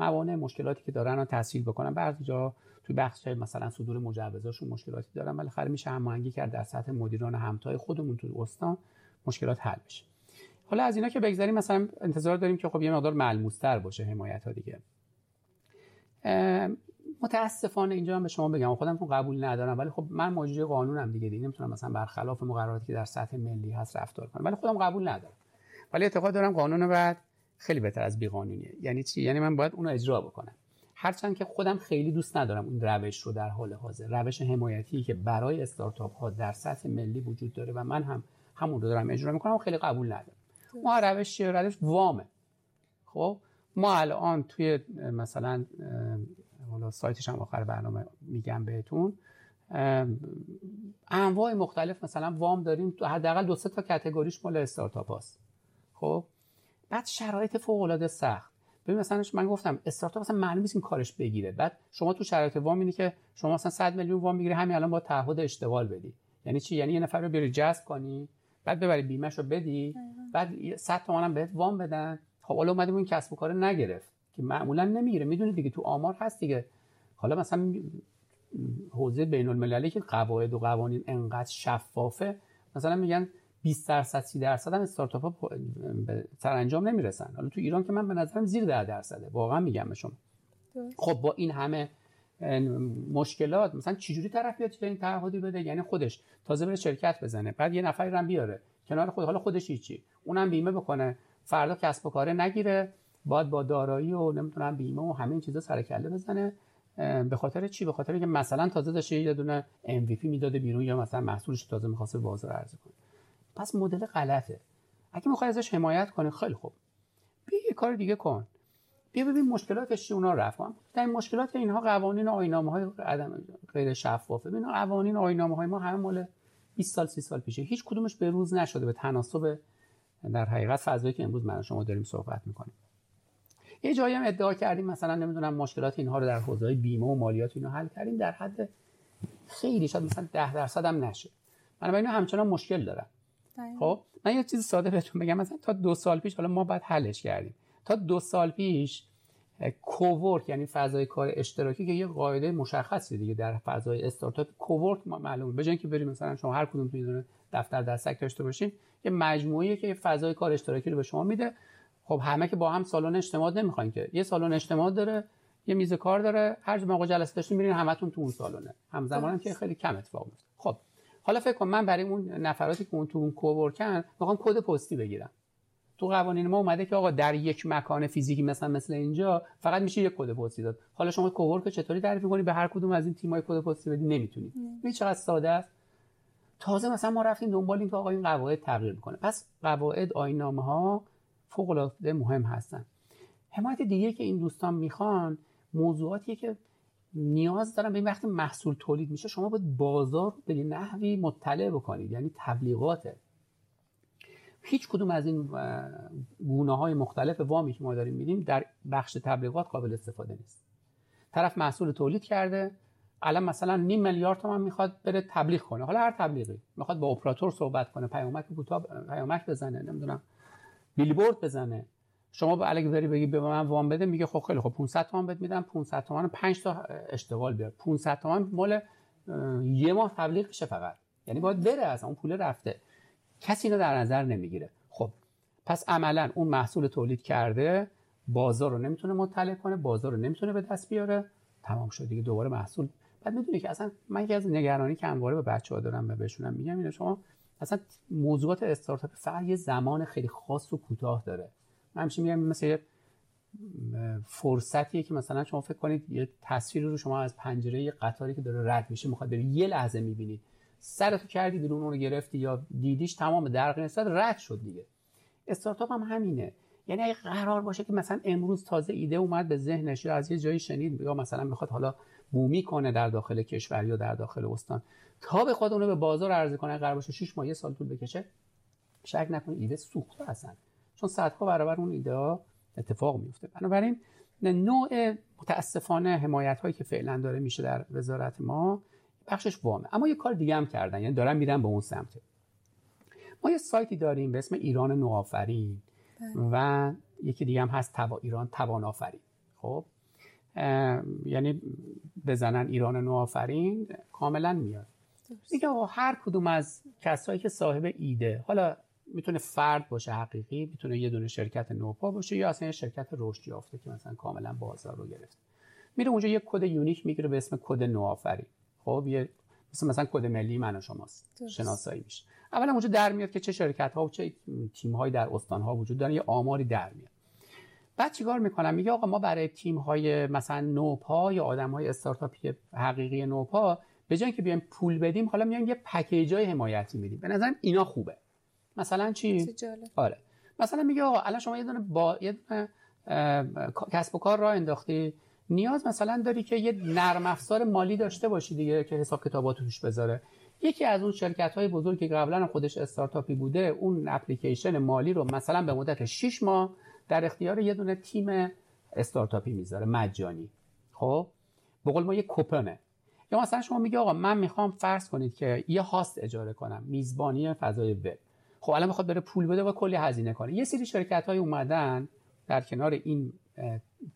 موانع مشکلاتی که دارن رو تسهیل بکنم بعضی جا توی بخش مثلا صدور مجوزاشون مشکلاتی دارن ولی میشه هماهنگی کرد در سطح مدیران همتای خودمون تو استان مشکلات حل بشه. حالا از اینا که بگذاریم مثلا انتظار داریم که خب یه مقدار ملموستر باشه حمایت ها دیگه متاسفانه اینجا هم به شما بگم خودم تو قبول ندارم ولی خب من مجری قانونم دیگه دیگه نمی‌تونم مثلا برخلاف مقرراتی که در سطح ملی هست رفتار کنم ولی خودم قبول ندارم. ولی اعتقاد دارم قانون بعد خیلی بهتر از بیقانونیه. یعنی چی؟ یعنی من باید اونو اجرا بکنم. هرچند که خودم خیلی دوست ندارم اون روش رو در حال حاضر. روش حمایتی که برای استارتاپ ها در سطح ملی وجود داره و من هم همون رو دارم اجرا می‌کنم و خیلی قبول ندارم. ما روش چیه؟ روش وامه. خب؟ ما الان توی مثلا حالا سایتش هم آخر برنامه میگم بهتون. انواع مختلف مثلا وام داریم تو حداقل دو سه تا کاتگوریش مال استارتاپ هاست. خب؟ بعد شرایط فوق العاده سخت. ببین مثلا من گفتم استارتاپ مثلا معلومه نیست این کارش بگیره. بعد شما تو شرایط وام اینه که شما مثلا 100 میلیون وام می‌گیری همین الان با تعهد اشتغال بدی. یعنی چی؟ یعنی یه نفر رو بری جذب کنی بعد ببری بیمهش رو بدی بعد 100 تومن هم بهت وام بدن. خب حالا اومدیم این کسب و کار نگرفت که معمولا نمی‌گیره. می‌دونید دیگه تو آمار هست دیگه. حالا مثلا حوزه بین المللی که قواعد و قوانین انقدر شفافه مثلا میگن 20 درصد 30 درصد هم استارتاپ ها به سرانجام نمی‌رسن. حالا تو ایران که من به نظرم زیر 10 درصده. واقعا میگم به شما. خب با این همه مشکلات مثلا چجوری طرف بیاد این تعهدی بده؟ یعنی خودش تازه بره شرکت بزنه بعد یه نفری هم بیاره کنار خود. حالا خودش هیچی. اونم بیمه بکنه. فردا کسب و کاره نگیره. باید با دارایی و نمی‌تونم بیمه و همه این چیزا سر کله بزنه. به خاطر چی؟ به خاطر که مثلا تازه داشته یه دونه MVP می‌داده بیرون یا مثلا محصولش تازه می‌خواسته بازار عرضه کنه. پس مدل غلطه. اگه می‌خوای ازش حمایت کنی خیلی خوب. بیا یه کار دیگه کن. بیا ببین مشکلاتش چی اونا رفت در این مشکلات اینها قوانین آینامه های غیر شفافه. ببین قوانین آینامه های ما همه مال 20 سال 30 سال پیشه. هیچ کدومش به روز نشده به تناسب در حقیقت فضایی که امروز من شما داریم صحبت می‌کنیم. یه جایی هم ادعا کردیم مثلا نمی‌دونم مشکلات اینها رو در حوزه بیمه و مالیات اینو حل کردیم در حد خیلی شاید مثلا 10 درصد هم نشه. اینو همچنان مشکل دارم خب من یه چیز ساده بهتون بگم. مثلا تا دو سال پیش حالا ما باید حلش کردیم. تا دو سال پیش کوورک یعنی فضای کار اشتراکی که یه قاعده مشخصی دیگه در فضای استارتاپ. کوورک معلومه بجن که بریم مثلا شما هر کدوم تو دفتر دستک داشته باشین یه مجموعه که فضای کار اشتراکی رو به شما میده. خب همه که با هم سالن اجتماع نمی‌خواین که. یه سالن اجتماع داره یه میز کار داره. هر موقع جلسه داشتین میرین همتون تو اون سالونه همزمان هم که خیلی کم اتفاق میفته خب حالا فکر کن من برای اون نفراتی که اون تو اون کوورکن می‌خوام کد پستی بگیرم. تو قوانین ما اومده که آقا در یک مکان فیزیکی مثلا مثل اینجا فقط میشه یک کد پستی داد. حالا شما کوورک چطوری تعریف می‌کنی؟ به هر کدوم از این تیم‌های کد پستی بدی نمی‌تونی. ببین چقدر ساده است؟ تازه مثلا ما رفتیم دنبال این که آقا این قواعد تغییر می‌کنه پس قواعد آیین‌نامه ها فوق العاده مهم هستن. حمایت دیگه که این دوستان می‌خوان موضوعاتیه که نیاز دارن به این وقتی محصول تولید میشه شما باید بازار به نحوی مطلع بکنید یعنی تبلیغاته هیچ کدوم از این گونه های مختلف وامی که ما داریم میدیم در بخش تبلیغات قابل استفاده نیست. طرف محصول تولید کرده الان مثلا نیم میلیارد تومن می‌خواد بره تبلیغ کنه. حالا هر تبلیغی می‌خواد با اپراتور صحبت کنه پیامک کوتاه پیامک بزنه نمی‌دونم بیلبورد بزنه. شما به الگ بری بگی به من وام بده میگه خب خیلی خب 500 تومن بهت میدم 500 تومن 5 تا اشتغال بیار. 500 تومن مال یه ماه تبلیغشه فقط. یعنی باید بره اصلا اون پول رفته. کسی اینو در نظر نمی‌گیره. خب پس عملا اون محصول تولید کرده بازار رو نمی‌تونه مطلع کنه بازار رو نمی‌تونه به دست بیاره. تمام شد دیگه دوباره محصول. بعد می‌دونی که اصلا من یکی از نگرانی که همواره به بچه‌ها دارم و بهشونم میگم اینه شما اصلا موضوعات استارتاپ فقط یه زمان خیلی خاص و کوتاه داره. همیشه میگم مثل فرصتیه که مثلا شما فکر کنید یه تصویر رو شما از پنجره قطاری که داره رد میشه می‌خواد بری یه لحظه می‌بینید سرتو کردی بیرون رو گرفتی یا دیدیش تمام در نسبت رد شد دیگه. استارتاپ هم همینه. یعنی اگه قرار باشه که مثلا امروز تازه ایده اومد به ذهنش از یه جایی شنید یا مثلا می‌خواد حالا بومی کنه در داخل کشور یا در داخل استان تا به خود اونو به بازار عرضه کنه قرار باشه 6 ماه یه سال طول بکشه شک نکنید ایده سوخته هستن چون صدها برابر اون ایده اتفاق میفته. بنابراین نوع متاسفانه حمایت هایی که فعلا داره میشه در وزارت ما بخشش وامه. اما یه کار دیگه هم کردن یعنی دارن میرن به اون سمت. ما یه سایتی داریم به اسم ایران نوآفرین بله. و یکی دیگه هم هست توا ایران توان آفرین خب یعنی بزنن ایران نوآفرین کاملا میاد. میگه هر کدوم از کسایی که صاحب ایده حالا می‌تونه فرد باشه حقیقی می‌تونه یه دونه شرکت نوپا باشه یا اصلا یه شرکت رشد یافته که مثلا کاملا بازار رو گرفته میره اونجا یه کد یونیک می‌گیره به اسم کد نوآفرین. خب یه مثل مثلا کد ملی من و شماست. شناسایی میشه. اولا اونجا در میاد که چه شرکت ها و چه تیم هایی در استان ها وجود دارن یه آماری در میاد. بعد چیکار می‌کنم؟ میگه آقا ما برای تیم های مثلا نوپا یا آدم های استارتاپی حقیقی نوپا به جای که بیایم پول بدیم حالا میایم یه پکیج های حمایتی میدیم به نظرم اینا خوبه. مثلا چی؟ آره. مثلا میگه آقا الان شما یه دونه با یه دونه کسب و کار را انداختی. نیاز مثلا داری که یه نرم افزار مالی داشته باشی دیگه که حساب کتابات توش بذاره. یکی از اون شرکت های بزرگ که قبلا خودش استارتاپی بوده اون اپلیکیشن مالی رو مثلا به مدت 6 ماه در اختیار یه دونه تیم استارتاپی می‌ذاره مجانی. خب؟ به قول ما یه کوپنه. یا مثلا شما میگه آقا من می‌خوام فرض کنید که یه هاست اجاره کنم میزبانی فضای وب. خب الان می‌خواد بره پول بده و کلی هزینه کنه. یه سری شرکت های اومدن در کنار این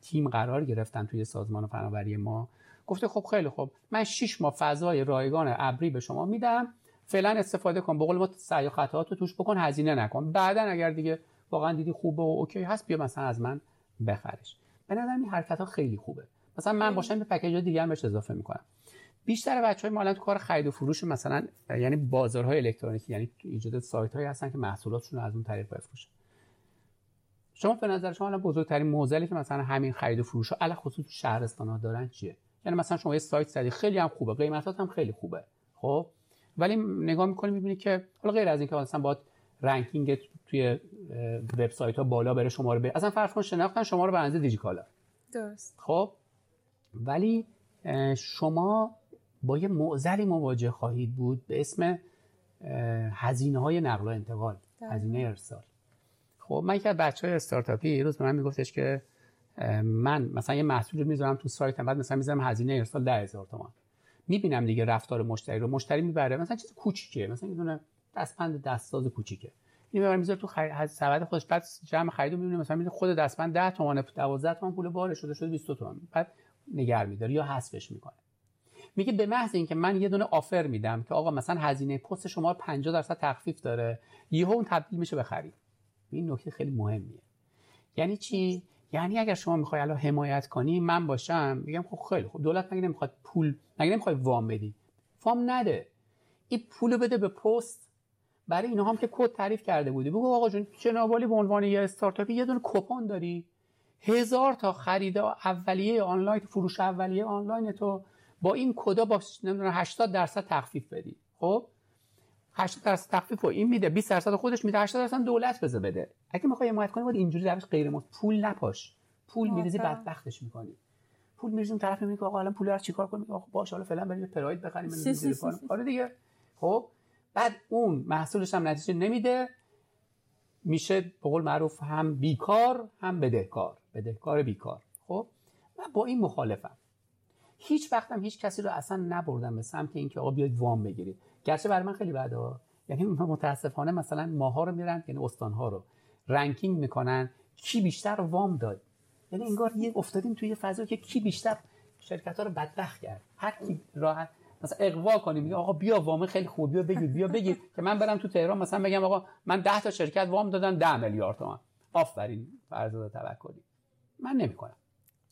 تیم قرار گرفتن توی سازمان فناوری ما. گفته خب خیلی خب. من 6 ماه فضای رایگان ابری به شما میدم. فعلا استفاده کن. به قول ما سعی و خطاات رو توش بکن هزینه نکن. بعدا اگر دیگه واقعا دیدی خوبه و اوکی هست بیا مثلا از من بخرش. به نظر این حرکت ها خیلی خوبه. مثلا من باشم به پکیج دیگه هم بهش اضافه می‌کنم. بیشتر بچه های ما تو کار خرید و فروش مثلا یعنی بازارهای الکترونیکی یعنی ایجاد سایت هایی هستن که محصولاتشون رو از اون طریق بفروشن. شما به نظر شما الان بزرگترین موزلی که مثلا همین خرید و فروش ها خصوص شهرستان ها دارن چیه؟ یعنی مثلا شما یه سایت زدی خیلی هم خوبه قیمتات هم خیلی خوبه خب؟ ولی نگاه می‌کنی می‌بینی که حالا غیر از اینکه مثلا باید رنکینگ توی وبسایت ها بالا بره شما رو به اصلا فرض کن شناختن شما رو به اندازه دیجیکالا درست. خب؟ ولی شما با یه معذری مواجه خواهید بود به اسم هزینه های نقل و انتقال هزینه ارسال. خب من که بچه های استارتاپی یه روز به من میگفتش که من مثلا یه محصول می‌ذارم تو سایتم بعد مثلا می‌ذارم هزینه ارسال 10000 تومان. می‌بینم دیگه رفتار مشتری رو. مشتری می‌بره. مثلا چیز کوچیکه. مثلا یه دونه دستبند دستساز کوچیکه. این می‌بره می‌ذاره تو خرید سبد خودش. بعد جمع خرید رو می‌بینه. مثلا میده خود دستبند 10 تومن 12 تومن پول بار شده شده 20 تومن بعد نگر میداره یا حذفش می‌کنه. میگه به محض اینکه من یه دونه آفر میدم که آقا مثلا هزینه پست شما 50 درصد تخفیف داره یهو اون تبدیل میشه به خرید. این نکته خیلی مهمیه. یعنی چی؟ یعنی اگر شما می‌خوای الان حمایت کنی من باشم میگم خب خیلی خب دولت مگه نمی‌خواد پول مگه نمی‌خوای وام بدی؟ وام نده. این پول بده به پست. برای اینا هم که کد تعریف کرده بودی. بگو آقا جون جناب به عنوان یه استارتاپی یه دونه کپون داری. هزار تا خرید اولیه آنلاین فروش اولیه آنلاین تو. با این کدا با نمی‌دونم 80 درصد تخفیف بدی. خب؟ 80 درصد تخفیف رو این میده 20 درصد خودش میده 80 درصد دولت بزه بده. اگه می‌خوای حمایت کنی باید اینجوری روش غیر مد پول نپاش. پول میریزی بدبختش می‌کنی. پول میریزی اون طرف میگه آقا الان پول رو چیکار کنیم؟ آقا باشه حالا فعلا بریم پراید بخریم آره دیگه. خب؟ بعد اون محصولش هم نتیجه نمیده. میشه به قول معروف هم بیکار هم بدهکار. بدهکار بیکار. خب؟ من با این مخالفم. هیچ وقتم هیچ کسی رو اصلا نبردم به سمت اینکه آقا بیاید وام بگیرید. گرچه برای من خیلی بده یعنی متاسفانه مثلا ماها رو میرن یعنی استانها رو رنکینگ می‌کنن. کی بیشتر وام داد؟ یعنی انگار یه افتادیم توی فضا که کی بیشتر شرکت ها رو بدبخت کرد. هر کی راحت مثلا اقوا کنیم آقا بیا وام خیلی خوب بیا بگیر بیا بگیر که من برم تو تهران مثلا بگم آقا من 10 تا شرکت وام دادن 10 میلیارد تومان. آفرین فرزاد توکلی. من نمی‌کنم.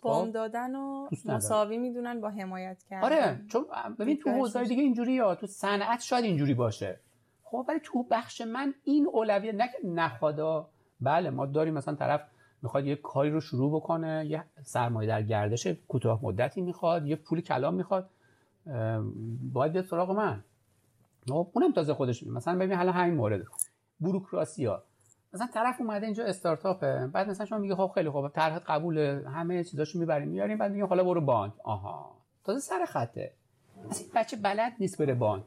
وام خب؟ دادن و مساوی می‌دونن با حمایت کردن. آره چون ببین تو حوزه دیگه اینجوری یا تو صنعت شاید اینجوری باشه. خب ولی تو بخش من این اولویه نه که نخوادا بله ما داریم مثلا طرف می‌خواد یه کاری رو شروع بکنه یه سرمایه در گردش کوتاه مدتی می‌خواد یه پول کلام می‌خواد باید بیاد سراغ من. خب اونم تازه خودش مثلا ببین حالا همین مورد. بوروکراسی ها. مثلا طرف اومده اینجا استارتاپه بعد مثلا شما میگه خب خیلی خوب طرح قبول همه چیزاشو می‌بریم میاریم بعد میگه حالا برو بانک. آها. تازه سر خطه. مثلا بچه بلد نیست بره بانک.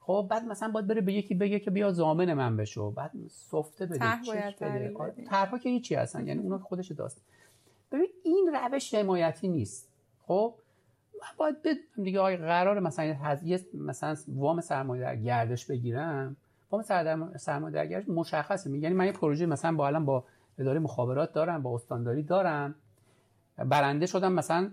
خب بعد مثلا باید بره به یکی بگه که بیا زامن من بشو. بعد سفته بده چک بده. طرحا که هیچی هستن یعنی اونا خودش داست. ببین این روش حمایتی نیست. خب من باید دیگه آقای قرار مثلا یه مثلا وام سرمایه در گردش بگیرم. وام سرمایه در گردش مشخصه. یعنی من یه پروژه مثلا با الان با اداره مخابرات دارم با استانداری دارم برنده شدم مثلا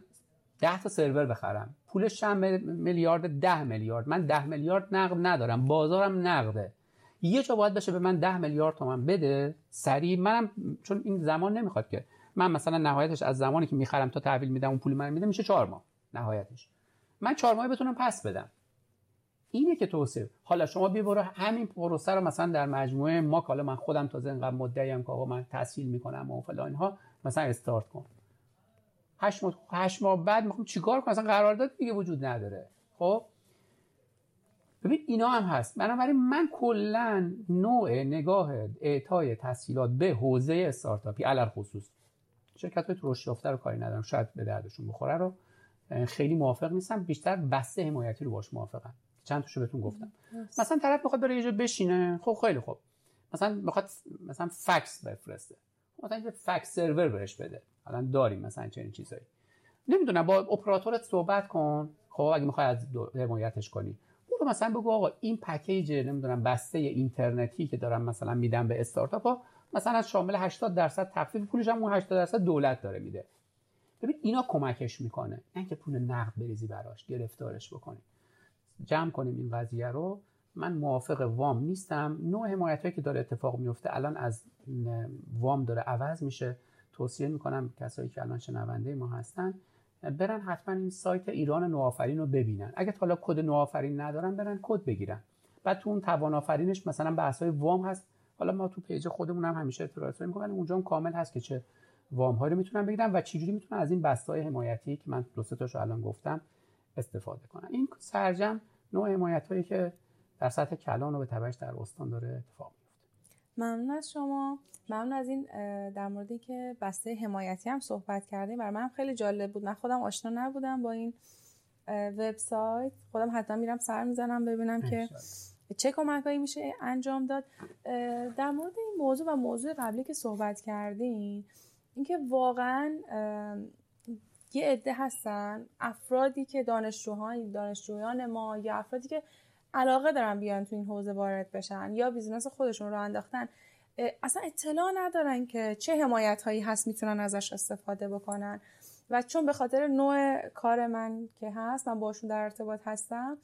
10 تا سرور بخرم. پولش چند میلیارد؟ ده میلیارد. من ده میلیارد نقد ندارم. بازارم نقده. یه جا باید بشه به من ده میلیارد تومن بده. سریع منم چون این زمان نمی‌خواد که. من مثلا نهایتش از زمانی که می‌خرم تا تحویل میدم اون پول من میده میشه چهار ماه. نهایتش. من چهار ماه بتونم پس بدم. اینه که توصیه. حالا شما بیا برو همین پروسه رو مثلا در مجموعه ما حالا من خودم تازه اینقدر مدعی که آقا من تسهیل می‌کنم و فلان اینها مثلا استارت کن. هشت ماه, هشت ماه بعد می‌خوام چیکار کنم؟ اصلا قرارداد دیگه وجود نداره. خب؟ ببین اینا هم هست. بنابراین من کلا نوع نگاه اعطای تسهیلات به حوزه استارتاپی علل خصوص شرکت های رشد یافته رو کاری ندارم. شاید به دردشون بخوره رو. خیلی موافق نیستم. بیشتر بسته حمایتی رو باش موافقم. چند تاشو بهتون گفتم. مثلا طرف می‌خواد بره یه جا بشینه. خب خیلی خوب. مثلا می‌خواد مثلا فکس بفرسته. مثلا یه فکس سرور بهش بده. الان داریم مثلا چنین چیزایی. نمی‌دونم با اپراتورت صحبت کن. خب اگه می‌خوای از حمایتش کنی. برو مثلا بگو آقا این پکیج نمی‌دونم بسته اینترنتی که دارم مثلا میدم به استارتاپ ها مثلا شامل 80 درصد تخفیف پولش هم اون 80 درصد دولت داره میده. ببین اینا کمکش می‌کنه. نه که پول نقد بریزی براش گرفتارش بکنی. جمع کنیم این قضیه رو من موافق وام نیستم. نوع حمایت که داره اتفاق میفته الان از وام داره عوض میشه. توصیه می‌کنم کسایی که الان شنونده ما هستن برن حتما این سایت ایران نوآفرین رو ببینن. اگه حالا کد نوآفرین ندارن برن کد بگیرن. بعد تو اون توان آفرینش مثلا بحث های وام هست. حالا ما تو پیج خودمون هم همیشه اطلاعات می‌کنن اونجا هم کامل هست که چه وام هایی رو می‌تونن بگیرن و چجوری می‌تونن از این بسته های حمایتی که من دو سه تاشو الان گفتم استفاده کنن. این سرجم نوع حمایت هایی که در سطح کلان و به تبعش در استان داره اتفاق ممنون از شما. ممنون از این در موردی که بسته حمایتی هم صحبت کردیم. برای من خیلی جالب بود. من خودم آشنا نبودم با این وبسایت. خودم حتما میرم سر می‌زنم ببینم که چه کمکهایی میشه انجام داد. در مورد این موضوع و موضوع قبلی که صحبت کردیم اینکه واقعا یه عده هستن افرادی که دانشجوهای دانشجویان ما یا افرادی که علاقه دارن بیان تو این حوزه وارد بشن یا business خودشون رو انداختن اصلا اطلاع ندارن که چه حمایت هایی هست می‌تونن ازش استفاده بکنن. و چون به خاطر نوع کار من که هست من باشون در ارتباط هستم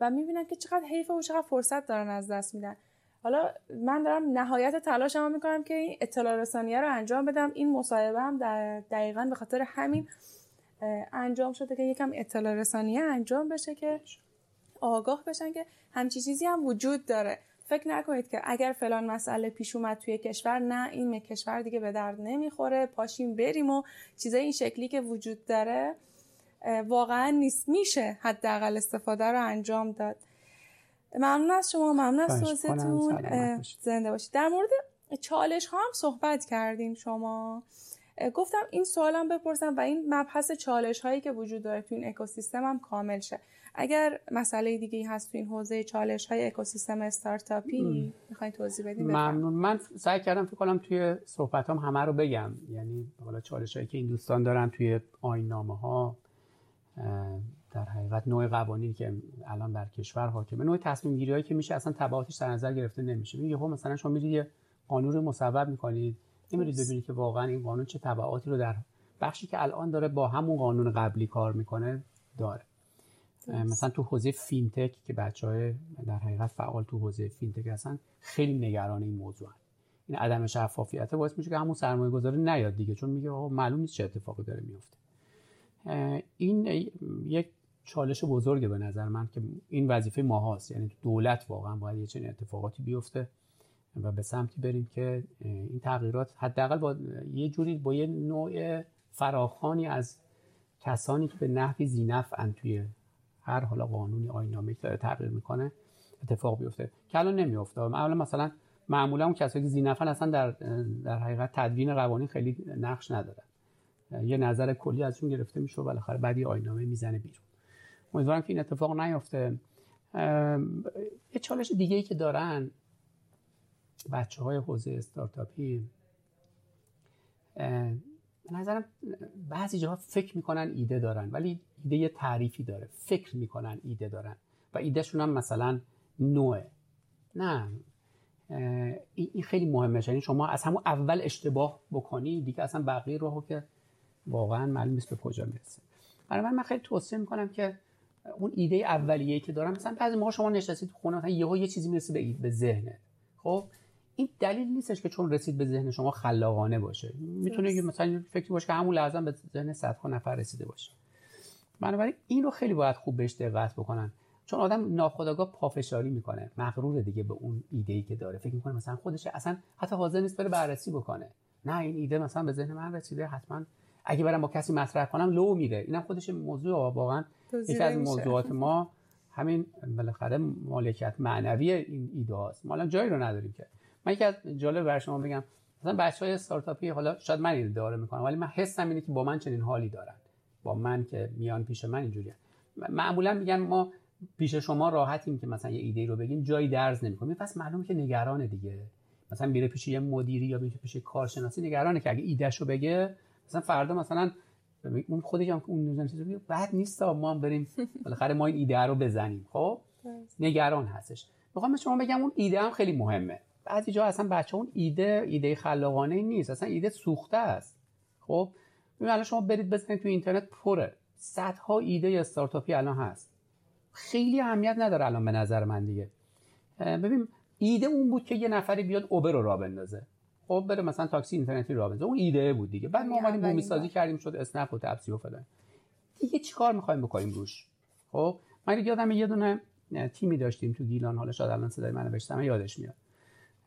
و می‌بینم که چقدر حیف و چقدر فرصت دارن از دست میدن. حالا من دارم نهایت تلاشمو می‌کنم که این اطلاع رسانیه رو انجام بدم. این مصاحبه هم در دقیقا به خاطر همین انجام شده که یکم اطلاع رسانیه انجام بشه که آگاه بشن که همچی چیزی هم وجود داره. فکر نکنید که اگر فلان مسئله پیش اومد توی کشور نه این کشور دیگه به درد نمی‌خوره پاشیم بریم و چیزای این شکلی که وجود داره واقعا نیست. میشه حداقل استفاده رو انجام داد. ممنون از شما ممنون از توضیحتون. زنده باشید. در مورد چالش ها هم صحبت کردیم شما. گفتم این سوالم بپرسم و این مبحث چالش هایی که وجود داره تو این اکوسیستم هم کامل شه. اگر مسئله دیگه هست تو این حوزه چالش های اکوسیستم استارتاپی می‌خواین توضیح بدیم ممنون. من سعی کردم فکر کنم توی صحبت هم همه رو بگم. یعنی حالا چالش هایی که این دوستان دارن توی آینامه ها در حقیقت نوع قوانینی که الان در کشور حاکمه نوع تصمیم گیری هایی که میشه اصلا تبعاتش در نظر گرفته نمیشه. یهو مثلا شما میرید یه قانون رو مصوب می‌کنید. نمیرید ببینید که واقعا این قانون چه تبعاتی رو در بخشی که الان داره با همون قانون قبلی کار می‌کنه داره. مثلا تو حوزه فینتک که بچه های در حقیقت فعال تو حوزه فینتک هستن خیلی نگران این موضوع هست. این عدم شفافیت باعث میشه که همون سرمایه گذاری نیاد دیگه چون میگه آقا معلوم نیست چه اتفاقی داره میفته این یک چالش بزرگه به نظر من که این وظیفه ما هست یعنی دولت واقعا باید یه چنین اتفاقاتی بیفته. و به سمتی بریم که این تغییرات حداقل با یه جوری با یه نوع فراخانی از کسانی که به نحوی زینفعن توی هر حالا قانونی آینامه داره تغییر می‌کنه اتفاق بیفته. که الان نمیفته معمولا مثلا معمولا اون کسایی که زینفن اصلا در در حقیقت تدوین قوانین خیلی نقش ندارن. یه نظر کلی ازشون گرفته میشه و بالاخره بعدی آینامه می‌زنه بیرون. امیدوارم که این اتفاق نیفته. یه چالش دیگه ای که دارن بچه های حوزه استارتاپی به نظرم بعضی جاها فکر می‌کنن ایده دارن ولی ایده یه تعریفی داره. فکر می‌کنن ایده دارن. و ایدهشون هم مثلا نوعه. نه. این خیلی مهمه. یعنی شما از همون اول اشتباه بکنی دیگه اصلا بقیه راهو که واقعا معلوم نیست به کجا می‌رسه. برای من من خیلی توصیه می‌کنم که اون ایده اولیه که دارم مثلا بعضی موقع شما نشستید تو خونه مثلا یهو یه چیزی می‌رسه به به ذهنت. خب؟ این دلیل نیستش که چون رسید به ذهن شما خلاقانه باشه. می‌تونه یه مثلا فکری باشه که همون لحظه به ذهن صدها نفر رسیده باشه. بنابراین این رو خیلی باید خوب بهش دقت بکنن. چون آدم ناخودآگاه پافشاری می‌کنه. مغرور دیگه به اون ایده ای که داره. فکر می‌کنه مثلا خودش اصلا حتی حاضر نیست بره بررسی بکنه. نه این ایده مثلا به ذهن من رسیده حتما اگه برم با کسی مطرح کنم لو میره. اینم خودش موضوع واقعا یکی از موضوعات ما همین بالاخره مالکیت معنوی این ایده هاست. ما جایی رو نداریم که من یکی از جالب بر شما بگم مثلا بچه های استارتاپی حالا شاید من این داره می‌کنم ولی من حسم اینه که با من چنین حالی دارن. با من که میان پیش من اینجوریه. معمولا میگن ما پیش شما راحتیم که مثلا یه ایده رو بگیم جایی درز نمی‌کنیم. پس معلومه که نگرانه دیگه. مثلا میره پیش یه مدیری یا میره پیش کارشناسی نگرانه که اگه ایدهشو بگه مثلا فردا مثلا اون خودش هم اون نوزن چیزی بعد نیست ما هم بریم بالاخره ما این ایده رو بزنیم. خب؟ نگران هستش. می‌خوام شما بگم اون ایده هم خیلی مهمه. بعضی جا اصلا بچه اون ایده ایده خلاقانه نیست. اصلا ایده سوخته است. خب؟ ببین الان شما برید بزنید تو اینترنت پره. صدها ایده استارتاپی الان هست. خیلی اهمیت نداره الان به نظر من دیگه. ببین ایده اون بود که یه نفری بیاد اوبر رو را بندازه. خب بره مثلا تاکسی اینترنتی را بندازه. اون ایده بود دیگه. بعد ما اومدیم بومی سازی کردیم شد اسنپ و تپسی و فلان. دیگه چیکار می‌خوایم بکنیم روش؟ خب؟ من یادم یه دونه تیمی داشتیم تو گیلان. حالا شاید الان صدای منو بشنوه یادش میاد.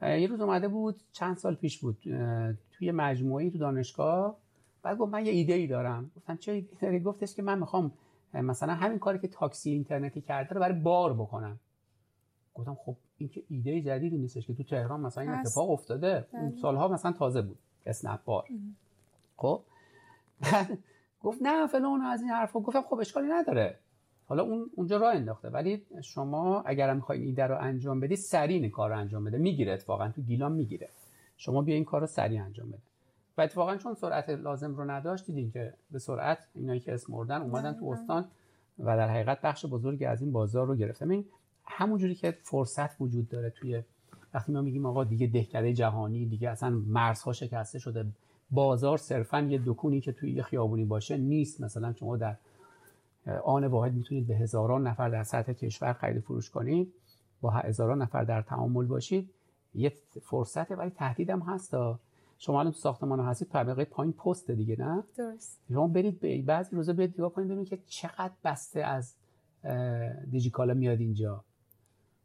یه روز اومده بود چند سال پیش بود توی مجموعه تو دانشگاه. بعد گفت من یه ایده ای دارم. گفتم چه ایده داری گفتش که من می‌خوام مثلا همین کاری که تاکسی اینترنتی کرده رو برای بار بکنم. گفتم خب این که ایده جدیدی نیستش که تو تهران مثلا این اتفاق افتاده. اون بله. سالها مثلا تازه بود. اسنپ بار. خب؟ گفت نه فلان از این حرفا. گفتم خب اشکالی نداره. حالا اون اونجا راه انداخته. ولی شما اگر هم می‌خواین ایده رو انجام بدی سریع این کار رو انجام بده. می‌گیره اتفاقا. تو گیلان می‌گیره. شما بیا این کار رو سریع انجام بده. و اتفاقا چون سرعت لازم رو نداشت دیدین که به سرعت اینایی که اسم مردن اومدن تو استان و در حقیقت بخش بزرگی از این بازار رو گرفتم این همونجوری که فرصت وجود داره توی وقتی ما میگیم آقا دیگه دهکده جهانی دیگه اصلا مرزها شکسته شده بازار صرفا یه دکونی که توی یه خیابونی باشه نیست. مثلا شما در آن واحد می‌تونید به هزاران نفر در سطح کشور خرید فروش کنید. با هزاران نفر در تعامل باشید. یه فرصته ولی تهدیدم هست شما الان تو ساختمان هستید طبقه پایین پست دیگه نه؟ درست. شما برید به بعضی روزا برید نگاه کنید ببینید که چقدر بسته از دیجیکالا میاد اینجا.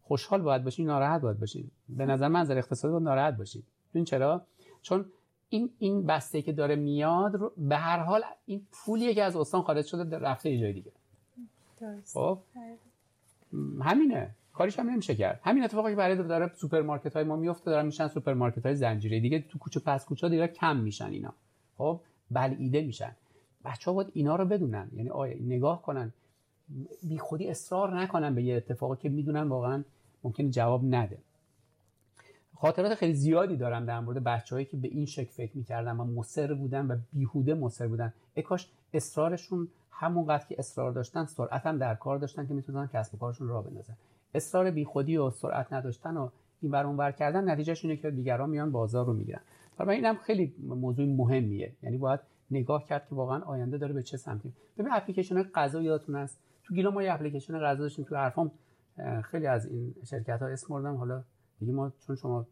خوشحال باید باشین ناراحت باید باشین. به نظر من نظر اقتصادی باید ناراحت باشین. ببین چرا؟ چون این این بسته که داره میاد رو به هر حال این پولیه که از استان خارج شده رفته یه جای دیگه. خب؟ همینه. کاریش هم نمیشه کرد. همین اتفاقی که برای داره سوپرمارکت های ما میفته دارن میشن سوپرمارکت های زنجیره. دیگه تو کوچه پس کوچه دیگه کم میشن اینا. خب؟ بلعیده میشن. بچه ها باید اینا رو بدونن. یعنی آیا نگاه کنن. بی خودی اصرار نکنن به یه اتفاقی که می‌دونن واقعا ممکن جواب نده. خاطرات خیلی زیادی دارم در مورد بچههایی که به این شکل فکر می‌کردن و مصر بودن و بیهوده مصر بودن. اکاش اصرارشون همونقدر که اصرار داشتن سرعت هم در کار داشتن که می‌تونن کسب و کارشون را بندازن. اصرار بیخودی و سرعت نداشتن و این بر اونور کردن نتیجهش اینه که دیگران میان بازار رو می‌گیرن. برای اینم خیلی موضوع مهمیه. یعنی باید نگاه کرد که واقعا آینده داره به چه سمتی. ببین اپلیکیشن غذا یادتون است تو گیلا ما یه اپلیکیشن غذا داشتیم تو حرفام خیلی از این شرکت ها اسم بردم. حالا دیگه ما چون شما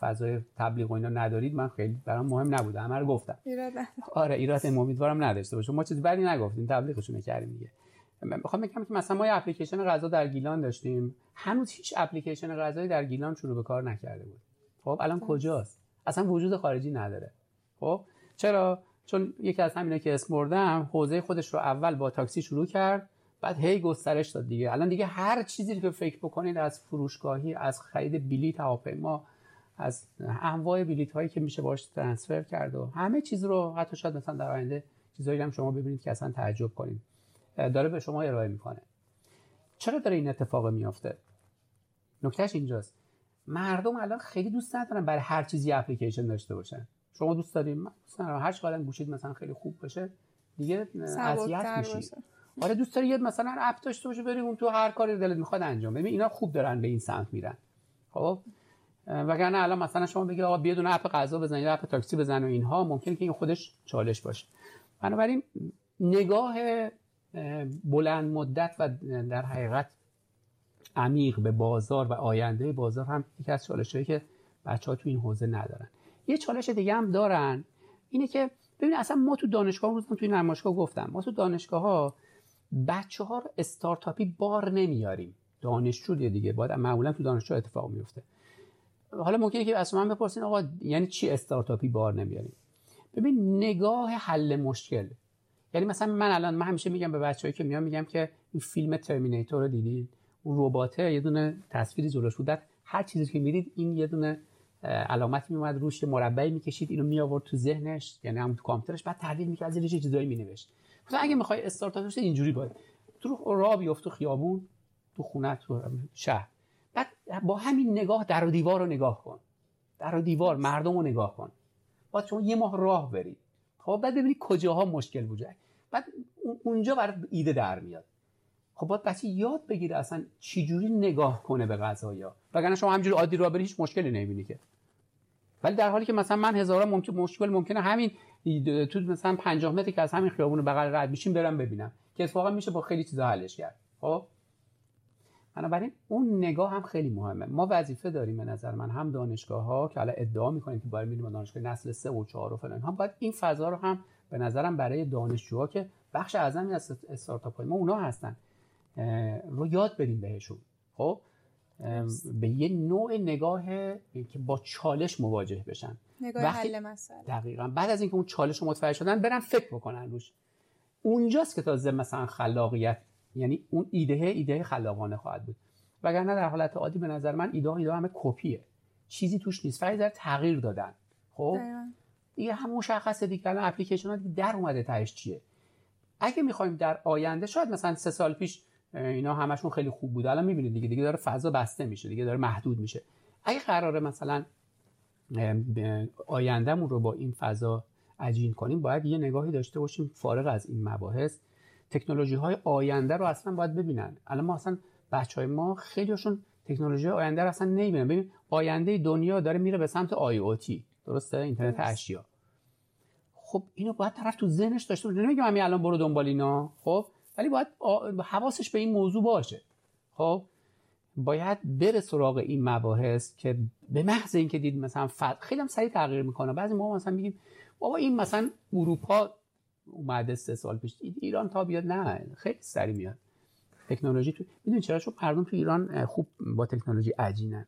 فضای تبلیغ و اینا ندارید من خیلی برام مهم نبوده. همه رو گفتم. ایراد آره ایراد امیدوارم نداشته باشه. ما چیزی بدی نگفتیم. تبلیغشون کردیم دیگه. می‌خوام بگم که مثلا ما یه اپلیکیشن غذا در گیلان داشتیم. هنوز هیچ اپلیکیشن غذایی در گیلان شروع به کار نکرده بود. خب الان کجاست؟ اصلا وجود خارجی نداره. خب چرا؟ چون یکی از همینا که اسم بردم حوزه خودش رو اول با تاکسی شروع کرد. بعد هی گسترش داد دیگه. الان دیگه هر چیزی که فکر بکنید از فروشگاهی از خرید بلیط هواپیما از انواع بلیط هایی که میشه باش ترانسفر کرد و همه چیز رو حتی شاید مثلا در آینده چیزایی هم شما ببینید که اصلا تعجب کنید. داره به شما ارائه می‌کنه. چرا داره این اتفاق میافته؟ نکتهش اینجاست. مردم الان خیلی دوست ندارن برای هر چیزی اپلیکیشن داشته باشن. شما دوست داریم دوست هر چقدر گوشید مثلا خیلی خوب باشه دیگه اذیت میشی. آره دوست داری یه مثلا اپ داشته باشه بری اون تو هر کاری دلت می‌خواد انجام. ببین اینا خوب دارن به این سمت میرن. خب؟ وگرنه الان مثلا شما بگی آقا بیا دونه اپ غذا بزن یا اپ تاکسی بزن و اینها ممکنه که این خودش چالش باشه. بنابراین نگاه بلند مدت و در حقیقت عمیق به بازار و آینده بازار هم یکی از چالشهایی که بچه ها تو این حوزه ندارن. یه چالش دیگه هم دارن اینه که ببینید اصلا ما تو دانشگاه روز تو نمایشگاه گفتم ما تو دانشگاه ها بچه ها رو استارتاپی بار نمیاریم. دانشجو دیگه باید معمولا تو دانشگاه اتفاق میفته حالا ممکنه که از من بپرسین آقا یعنی چی استارتاپی بار نمیاریم؟ ببین نگاه حل مشکل. یعنی مثلا من الان من همیشه میگم به بچه‌ای که میام میگم که این فیلم ترمیناتور رو دیدید؟ اون رباته یه دونه تصویری جلوش بود. هر چیزی که می‌دید این یه دونه علامت میومد روش مربعی می‌کشید اینو می آورد تو ذهنش یعنی هم تو کامپیوترش. بعد تحلیل می‌کرد زیرش چیزایی مینوشت. مثلا اگه می‌خوای استارتاپ بشه اینجوری باید. تو راه بیفت تو خیابون تو خونه تو شهر. بعد با همین نگاه در و دیوار رو نگاه کن. در و دیوار مردم رو نگاه کن. بعد شما یه ماه راه برید خب بعد ببینید کجاها مشکل وجود بعد اونجا برات ایده در میاد. خب باید بچه یاد بگیره اصلا چجوری نگاه کنه به قضایا. وگرنه شما همجوری عادی راه بری هیچ مشکلی نمی‌بینی که. ولی در حالی که مثلا من هزارا ممکن مشکل ممکنه همین تو مثلا 50 متری که از همین خیابون بغل رد میشیم برم ببینم. که اتفاقا میشه با خیلی چیزا حلش کرد. خب؟ بنابراین اون نگاه هم خیلی مهمه. ما وظیفه داریم به نظر من هم دانشگاه ها که الان ادعا می‌کنیم که باید میریم دانشگاه نسل 3 و 4 و فلان هم باید این فضا رو هم به نظرم برای دانشجوها که بخش اعظمی از استارتاپ های ما اونا هستن رو یاد بدیم بهشون. خب؟ به یه نوع نگاه که با چالش مواجه بشن. نگاه حل مسئله. دقیقا. بعد از اینکه اون چالش رو متوجه شدن برن فکر بکنن روش. اونجاست که تازه مثلا خلاقیت یعنی اون ایده ایده خلاقانه خواهد بود. وگرنه در حالت عادی به نظر من ایده ایده همه کپیه. چیزی توش نیست. فقط در تغییر دادن. خب؟ دیگه هم مشخصه دیگه. الان اپلیکیشن ها در اومده تهش چیه. اگه می‌خوایم در آینده شاید مثلا سه سال پیش اینا همشون خیلی خوب بود الان می‌بینید دیگه دیگه داره فضا بسته میشه دیگه داره محدود میشه. اگه قراره مثلا آیندهمون رو با این فضا عجین کنیم باید یه نگاهی داشته باشیم فارغ از این مباحث. تکنولوژی های آینده رو اصلا باید ببینن. الان ما اصلا بچه های ما خیلیشون تکنولوژی آینده رو اصلا نمی‌بینن. ببین آینده دنیا داره میره به سمت آی او تی. درسته؟ اینترنت اشیا. خب اینو باید طرف تو ذهنش داشته باشه. نمیگم همین الان برو دنبال اینا. خب ولی باید حواسش به این موضوع باشه. خب؟ باید بره سراغ این مباحث که به محض اینکه دید مثلا فد خیلی هم سریع تغییر می‌کنه. بعضی ما مثلا میگیم بابا این مثلا اروپا اومده سه سال پیش ایران تا بیاد. نه خیلی سریع میاد. تکنولوژی تو می‌دونی چرا؟ چون مردم تو ایران خوب با تکنولوژی عجینن.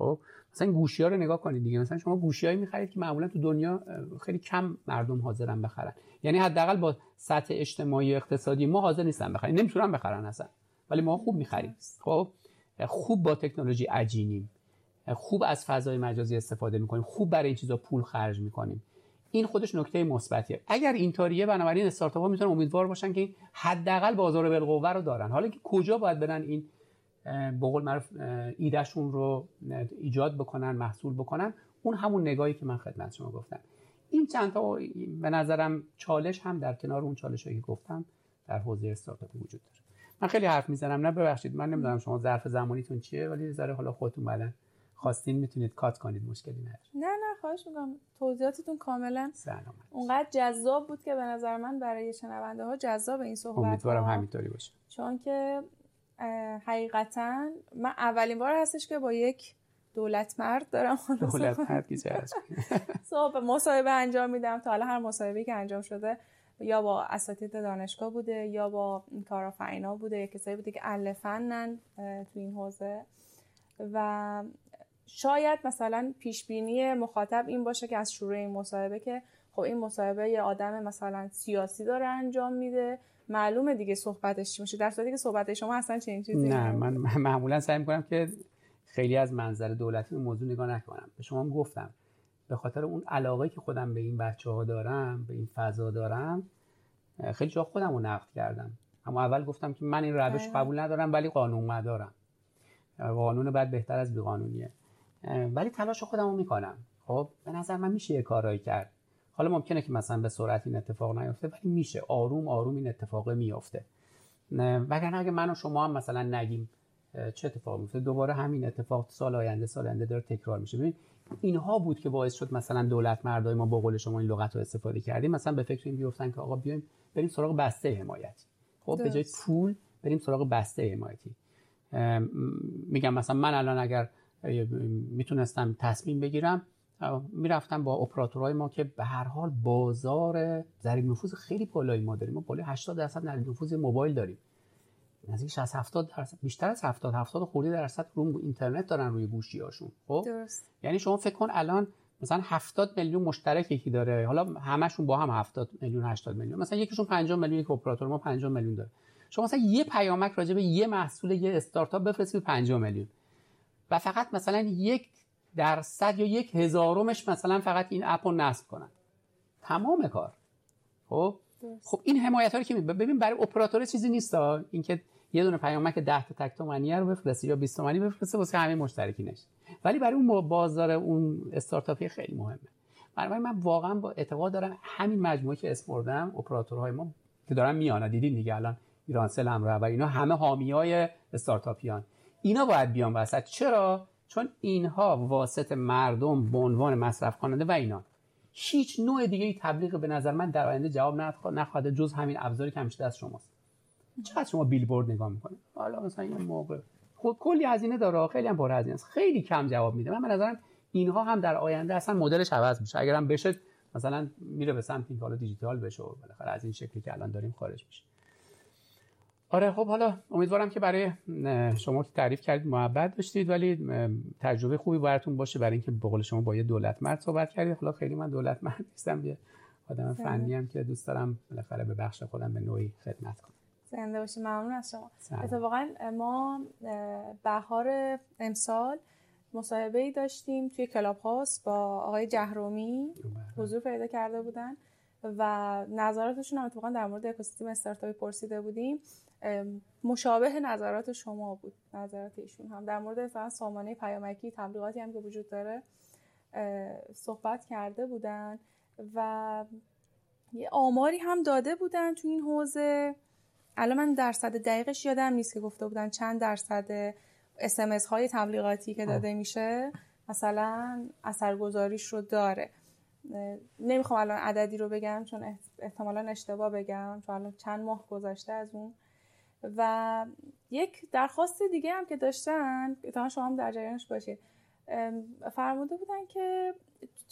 خب؟ مثلا گوشی ها رو نگاه کنید دیگه. مثلا شما گوشیایی می‌خرید که معمولا تو دنیا خیلی کم مردم حاضرن بخرن. یعنی حداقل با سطح اجتماعی و اقتصادی ما حاضر نیستن بخرن. نمی‌تونن بخرن اصلا. ولی ما خوب می‌خریم. خب؟ خوب با تکنولوژی عجینیم. خوب از فضای مجازی استفاده می‌کنیم. خوب برای این چیزا پول خرج می‌کنیم. این خودش نکته مثبتیه. اگر اینطوریه بنابراین استارتاپ ها می‌تونن امیدوار باشن که حداقل بازار بالقوه رو دارن. حالا که کجا باید برن این به قول معروف ایدهشون رو ایجاد بکنن محصول بکنن. اون همون نگاهی که من خدمت شما گفتم. این چند تا به نظرم چالش هم در کنار اون چالش که گفتم در حوزه استارتاپ وجود داره. من خیلی حرف می‌زنم. نه ببخشید. من نمی‌دونم شما ظرف زمانیتون چیه ولی ذره حالا خودتون بعدن خواستین می‌تونید کات کنید مشکلی نداره. نه نه خواهش می‌کنم. توضیحاتتون کاملا اونقدر جذاب بود که به نظر من برای شنونده ها جذاب این صحبت امیدوارم همینطوری باشه. چون که حقیقتا من اولین بار هستش که با یک دولت مرد دارم دولت مرد صحبت مصاحبه انجام میدم. تا حالا هر مصاحبه که انجام شده یا با اساتید دانشگاه بوده یا با کارآفرینا بوده. یا کسایی بوده که اهل فنن تو این حوزه. و شاید مثلا پیش بینی مخاطب این باشه که از شروع این مصاحبه که خب این مصاحبه یه آدم مثلا سیاسی داره انجام میده. معلومه دیگه صحبتش چی میشه. در صورتی که صحبت شما اصلا چنین چیزی نه من معمولا سعی می‌کنم که خیلی از منظر دولتی به موضوع نگاه نکنم. به شما گفتم. به خاطر اون علاقه که خودم به این بچه ها دارم به این فضا دارم خیلی جا خودم رو نقد کردم. اما اول گفتم که من این روش آره. قبول ندارم ولی قانون مدارم قانون بعد بهتر از بیقانونیه. ولی تلاش خودم رو می‌کنم. خب به نظر من میشه یه کارایی کرد. حالا ممکنه که مثلا به سرعت این اتفاق نیفته ولی میشه. آروم آروم این اتفاق میفته وگرنه اگه من و شما هم مثلا نگیم چه اتفاق میفته دوباره همین اتفاق سال آینده سال آینده داره تکرار میشه. ببین اینها بود که باعث شد مثلا دولت مردای ما با قول شما این لغت رو استفاده کردیم. مثلا به فکر این بیفتن که آقا بیایم بریم سراغ بسته حمایتی خب به جای پول بریم سراغ بسته حمایتی. میگم مثلا من الان اگر می‌تونستم تصمیم بگیرم می‌رفتم با اپراتورهای ما که به هر حال بازار ضریب نفوذ خیلی بالایی ما داریم. ما بالای 80 درصد ضریب نفوذ موبایل داریم. نزدیک 60 70 درصد بیشتر از 70 70 خورده درصد رو اینترنت دارن روی گوشی هاشون خب؟ درست. یعنی شما فکر کن الان مثلا 70 میلیون مشترک یکی داره. حالا همشون با هم 70 میلیون 80 میلیون. مثلا یکیشون 50 میلیون یک اپراتور ما 50 میلیون داره. شما مثلا یه پیامک راجع به یه محصول یه استارتاپ بفرستید 50 میلیون. و فقط مثلا یک درصد یا یک هزارمش مثلا فقط این اپ رو نصب کنن. تمام کار. خب؟ خب این حمایت رو که ببین برای اپراتور چیزی نیست اینکه یه دونه پیامک 10 تا تک تومانی رو بفرسته یا 20 تومانی بفرسته واسه همه مشترکینش ولی برای اون بازار اون استارتاپی خیلی مهمه. برای من واقعا با اعتقاد دارم همین مجموعه که اسم بردم اپراتورهای ما که دارن میان. دیدین دیگه الان ایرانسل هم و اینا همه حامیای استارتاپیان. اینا باید بیان وسط. چرا؟ چون اینها واسط مردم به عنوان مصرف کننده و اینا. هیچ نوع دیگه ای تبلیغ به نظر من در آینده جواب نخواهد جز همین ابزاری که همیشه دست شماست. چقدر شما بیلبورد نگاه می‌کنید؟ حالا مثلا این موقع. خود کلی هزینه داره خیلی هم پر هزینه است. خیلی کم جواب میده. من به نظرم اینها هم در آینده اصلا مدلش عوض میشه. اگرم بشه مثلا میره به سمت اینکه حالا دیجیتال بشه و بالاخره از این شکلی که الان داریم خارج میشه آره خب حالا امیدوارم که برای شما که تعریف کردید محبت داشتید ولی تجربه خوبی براتون باشه برای اینکه به قول شما با یه دولت مرد صحبت کردید. حالا خیلی من دولت مرد نیستم یه آدم فنی هم که دوست دارم بالاخره به بخش خودم به نوعی خدمت کنم. زنده باشید ممنون از شما. اتفاقا ما بهار امسال مصاحبه ای داشتیم توی کلاب هاست با آقای جهرومی. حضور پیدا کرده بودن و نظراتشون هم اتفاقا در مورد اکوسیستم استارتاپی پرسیده بودیم. مشابه نظرات شما بود نظرات ایشون هم. در مورد مثلا سامانه پیامکی تبلیغاتی هم که وجود داره صحبت کرده بودن و یه آماری هم داده بودن تو این حوزه. الان من درصد دقیقش یادم نیست که گفته بودن چند درصد اسمس های تبلیغاتی که داده میشه مثلا اثرگذاریش رو داره. نمی‌خوام الان عددی رو بگم چون احتمالا اشتباه بگم چون الان چند ماه گذشته از اون. و یک درخواست دیگه هم که داشتن تا شما هم در جریانش باشید فرموده بودن که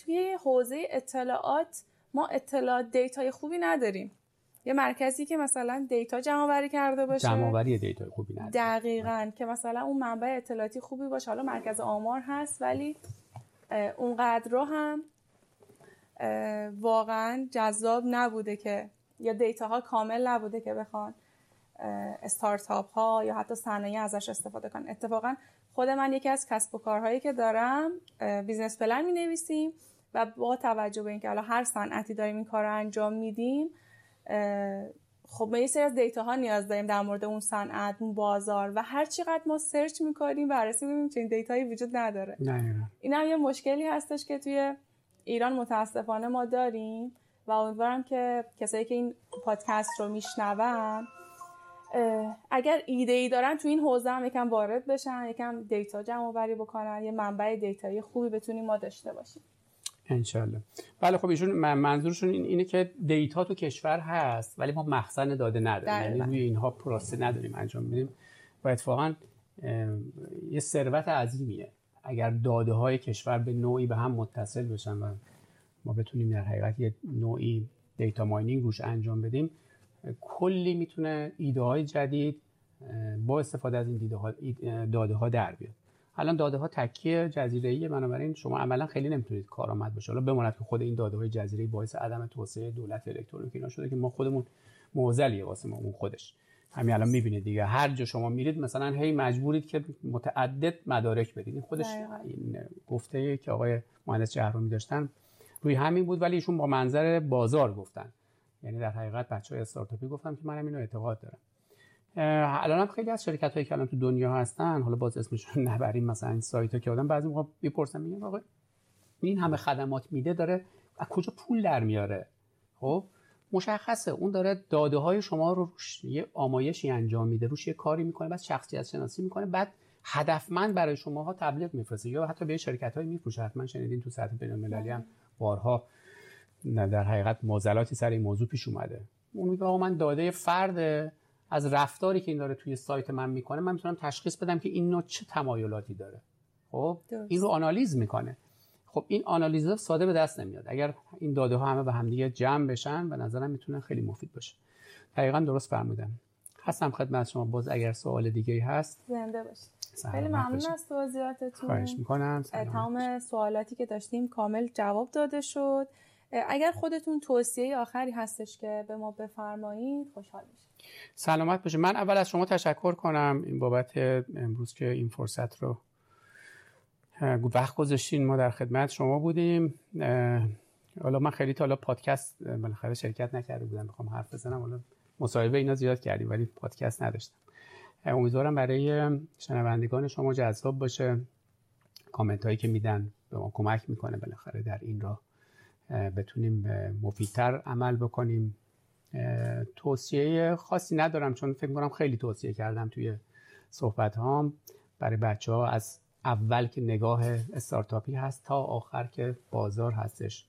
توی حوزه اطلاعات ما اطلاعات data ی خوبی نداریم. یه مرکزی که مثلا data جمع آوری کرده باشه. جمع آوری data خوبی نداره دقیقا. که مثلا اون منبع اطلاعاتی خوبی باشه. حالا مرکز آمار هست ولی اونقدر رو هم واقعا جذاب نبوده که یا data ها کامل نبوده که بخوان. استارتاپ ها یا حتی صنایع ازش استفاده کنن. اتفاقا خود من یکی از کسب و کارهایی که دارم business plan می نویسیم و با توجه به اینکه حالا هر صنعتی داریم این کار رو انجام میدیم خب ما یه سری از data ها نیاز داریم در مورد اون صنعت اون بازار و هر چقدر ما search می‌کنیم بررسی می‌کنیم چنین data یی وجود نداره. این هم یه مشکلی هستش که توی ایران متاسفانه ما داریم و امیدوارم که کسایی که این پادکست رو میشنون اگر ایده ای دارن تو این حوزه هم یکم وارد بشن یکم دیتا جمع آوری بکنن یه منبع دیتایی خوبی بتونیم ما داشته باشیم. انشالله بله خب ایشون منظورشون اینه که دیتا تو کشور هست ولی ما مخزن داده نداریم. یعنی روی اینها پروسه نداریم انجام میدیم. و اتفاقا یه ثروت عظیمیه. اگر داده های کشور به نوعی به هم متصل بشن و ما بتونیم در حقیقت یه نوعی دیتا ماینینگ روش انجام بدیم کلی می‌تونه ایده های جدید با استفاده از این داده ها در بیاد. الان داده ها تکیه جزیره ای بنابراین شما عملا خیلی نمی‌تونید کارآمد باشه حالا بماند که خود این داده های جزیره باعث عدم توسعه دولت الکترونیک اینا شده که ما خودمون معضلیه واسه ما اون خودش. همین الان می‌بینید دیگه هر جا شما میرید مثلا هی مجبورید که متعدد مدارک بدید. این خودش این گفته که آقای مهندس جهرومی داشتن روی همین بود ولی ایشون با منظر بازار گفتن. یعنی در حقیقت بچه های استارتاپی گفتم که منم اینو اعتقاد دارم. الان هم خیلی از شرکت هایی که الان تو دنیا هستن حالا باز اسمشون نبریم مثلا این سایت ها که آدم بعضی موقع می‌پرسن میگن آقا این همه خدمات میده داره از کجا پول در میاره؟ خب مشخصه اون داره داده های شما رو روش یه آمایشی انجام میده روش یه کاری می‌کنه بعد شخصیت شناسی می‌کنه بعد هدفمند برای شماها تبلیغ میفرسته یا حتی به شرکت های میفروشه حتما شنیدین تو سطح بین هم بارها در حقیقت معضلاتی سر این موضوع پیش اومده. اون میگه آقا من داده فرد از رفتاری که این داره توی سایت من می‌کنه من می‌تونم تشخیص بدم که این نوع چه تمایلاتی داره. خب این رو آنالیز می‌کنه. خب این آنالیزا ساده به دست نمیاد. اگر این داده ها همه به همدیگه جمع بشن به نظرم می‌تونه خیلی مفید باشه. دقیقا درست فرمودم هستم خدمت شما. باز اگر سوال دیگه ای هست زنده باشید. خیلی ممنون از توضیحاتتون. خواهش می‌کنم. تمام سوالاتی که داشتیم کامل جواب داده شد. اگر خودتون توصیه آخری هستش که به ما بفرمایید خوشحال میشم سلامت باشه من اول از شما تشکر کنم این بابت امروز که این فرصت رو وقت گذاشتین. ما در خدمت شما بودیم. حالا من خیلی تا حالا پادکست بالاخره شرکت نکرده بودم. بخوام حرف بزنم. حالا مصاحبه اینا زیاد کردیم ولی پادکست نداشتم. امیدوارم برای شنوندگان شما جذاب باشه. کامنت هایی که میدن به ما کمک می‌کنه بالاخره در این راه بتونیم مفیدتر عمل بکنیم. توصیه خاصی ندارم چون فکر کنم خیلی توصیه کردم توی صحبت هام برای بچه ها از اول که نگاه استارتاپی هست تا آخر که بازار هستش.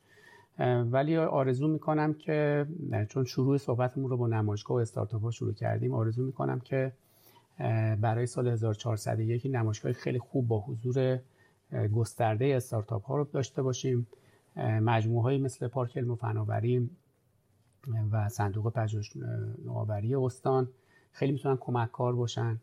ولی آرزو می‌کنم که چون شروع صحبتمون رو با نمایشگاه و استارتاپ ها شروع کردیم آرزو می‌کنم که برای سال 1401 نمایشگاه خیلی خوب با حضور گسترده استارتاپ ها رو داشته باشیم. مجموعه مثل پارک علم و فناوری و صندوق پژوهش نوآوری استان خیلی می‌تونن کمک کار باشن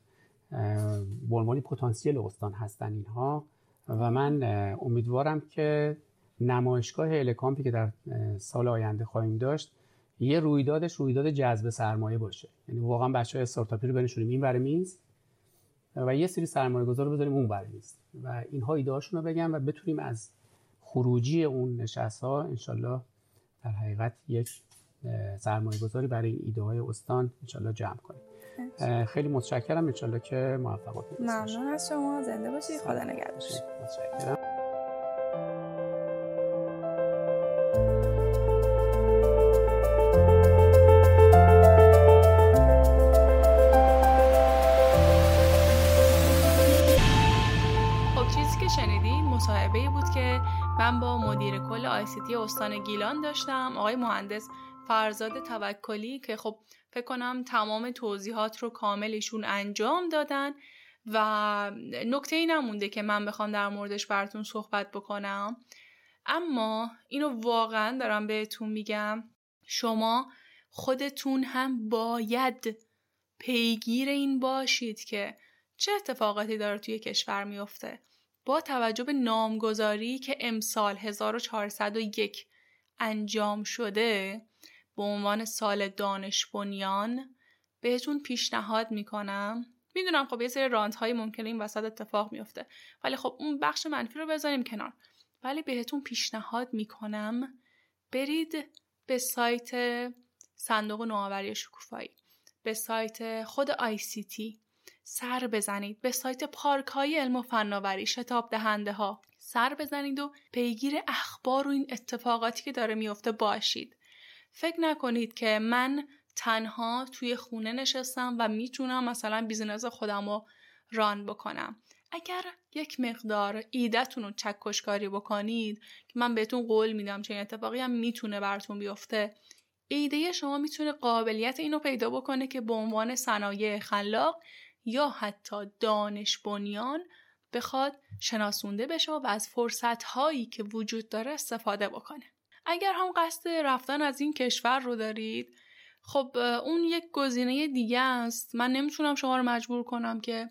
به پتانسیل استان هستن اینها. و من امیدوارم که نمایشگاه الکامپی که در سال آینده خواهیم داشت یه رویدادش رویداد جذب سرمایه باشه. یعنی واقعا بچه های استارتاپی رو بنشونیم. این برای میز و یه سری سرمایه گذار رو بذاریم اون برای میز. و اینها ایده رو بگم و بتونیم از خروجی اون نشست ها انشالله در حقیقت یک سرمایه گذاری برای این ایده های استان انشالله جمع کنیم. خیلی متشکرم. انشالله که موفق ممنون از شما. زنده باشید. خدا نگهدار متشکرم. من با مدیر کل آیسیتی استان گیلان داشتم. آقای مهندس فرزاد توکلی که خب فکر کنم تمام توضیحات رو کاملشون انجام دادن و نکته ای نمونده که من بخوام در موردش براتون صحبت بکنم. اما اینو واقعا دارم بهتون میگم شما خودتون هم باید پیگیر این باشید که چه اتفاقاتی داره توی کشور میفته. با توجه به نامگذاری که امسال 1401 انجام شده به عنوان سال دانش بنیان بهتون پیشنهاد می‌کنم. می‌دونم خب یه سری رانت های ممکنه این وسط اتفاق میفته ولی خب اون بخش منفی رو بذاریم کنار. ولی بهتون پیشنهاد می‌کنم برید به سایت صندوق نوآوری شکوفایی به سایت خود تی. سر بزنید. به سایت پارک های علم و فناوری شتاب دهنده ها سر بزنید و پیگیر اخبار و این اتفاقاتی که داره میفته باشید. فکر نکنید که من تنها توی خونه نشستم و می‌تونم مثلا بیزینس خودم رو ران بکنم. اگر یک مقدار ایدهتون رو چکشکاری بکنید که من بهتون قول میدم چه اتفاقی هم می‌تونه براتون بیفته ایده شما می‌تونه قابلیت اینو پیدا بکنه که به عنوان صنایع خلاق یا حتی دانش بنیان بخواد شناسونده بشه و از فرصت هایی که وجود داره استفاده بکنه. اگر هم قصد رفتن از این کشور رو دارید خب اون یک گزینه دیگه است. من نمی‌تونم شما رو مجبور کنم که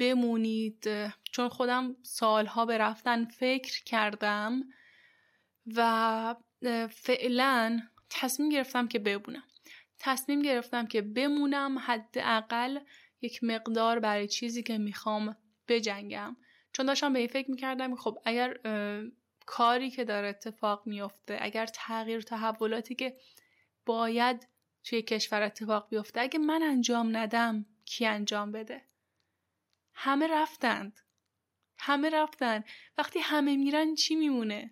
بمونید. چون خودم سالها به رفتن فکر کردم و فعلا تصمیم گرفتم که بمونم. تصمیم گرفتم که بمونم حداقل یک مقدار برای چیزی که می‌خوام بجنگم. چون داشتم به این فکر می‌کردم خب اگر کاری که داره اتفاق میفته اگر تغییر تحولاتی که باید توی کشور اتفاق بیفته اگه من انجام ندم کی انجام بده؟ همه رفتند. همه رفتن وقتی همه میرن چی میمونه؟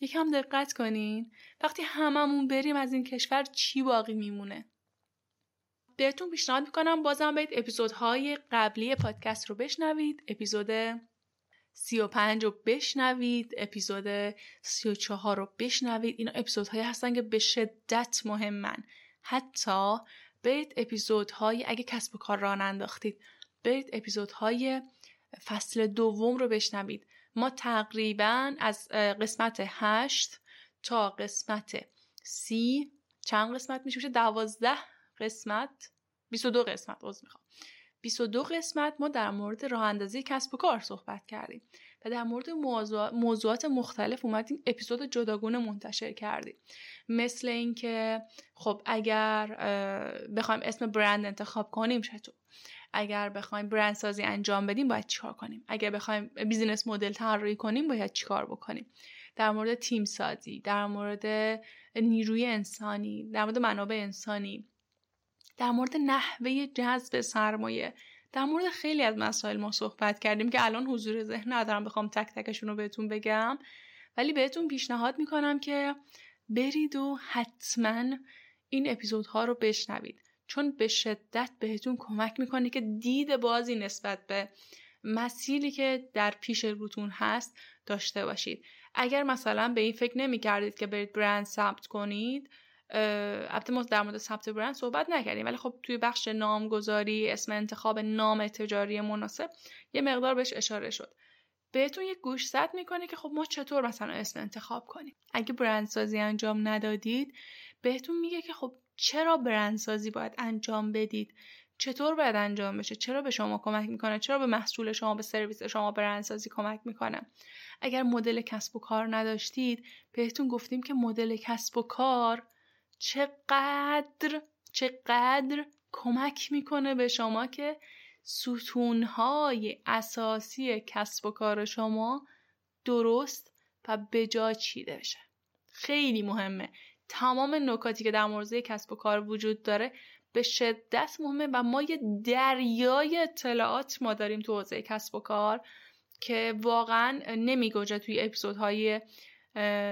یکم دقت کنین. وقتی هممون بریم از این کشور چی باقی میمونه؟ بهتون پیشنهاد می‌کنم بازم برید اپیزودهای قبلی پادکست رو بشنوید. اپیزود سی و پنج رو بشنوید. اپیزود سی و چهار رو بشنوید. اینا اپیزودهایی هستن که به شدت مهمن. حتی برید اپیزودهای اگه کسب و کار ران انداختید برید اپیزودهای فصل دوم رو بشنوید. ما تقریبا از قسمت هشت تا قسمت سی چند قسمت میشه؟ میشه دوازده قسمت 22 قسمت عذر می‌خوام. 22 قسمت ما در مورد راه اندازی کسب و کار صحبت کردیم و در مورد موضوعات مختلف اومدیم اپیزود جداگونه منتشر کردیم. مثل اینکه خب اگر بخوایم اسم برند انتخاب کنیم چطور اگر بخوایم برند سازی انجام بدیم باید چیکار کنیم؟ اگر بخوایم بیزینس مدل طراحی کنیم باید چیکار بکنیم؟ در مورد تیم سازی در مورد نیروی انسانی در مورد منابع انسانی در مورد نحوه جذب سرمایه در مورد خیلی از مسائل ما صحبت کردیم که الان حضور ذهن ندارم بخوام تک تکشون رو بهتون بگم. ولی بهتون پیشنهاد می‌کنم که برید و حتما این اپیزودها رو بشنوید. چون به شدت بهتون کمک می‌کنه که دید بازی نسبت به مسیری که در پیش روتون هست داشته باشید. اگر مثلا به این فکر نمی کردید که برید برند ثبت کنید البته ما در مورد ثبت برند صحبت نکردیم ولی خب توی بخش نامگذاری اسم انتخاب نام تجاری مناسب یه مقدار بهش اشاره شد. بهتون یه گوش زد می‌کنه که خب ما چطور مثلا اسم انتخاب کنیم. اگه برندسازی انجام ندادید بهتون میگه که خب چرا برندسازی باید انجام بدید؟ چطور باید انجام بشه؟ چرا به شما کمک می‌کنه؟ چرا به محصول شما به سرویس شما برندسازی کمک می‌کنه؟ اگر مدل کسب و کار نداشتید بهتون گفتیم که مدل کسب و کار چقدر چقدر کمک می‌کنه به شما که ستونهای اساسی کسب و کار شما درست و بجا چیده بشه. خیلی مهمه. تمام نکاتی که در مورد کسب و کار وجود داره به شدت مهمه و ما یه دریای اطلاعات ما داریم تو حوزه کسب و کار که واقعا نمیگوجه توی اپیزودهای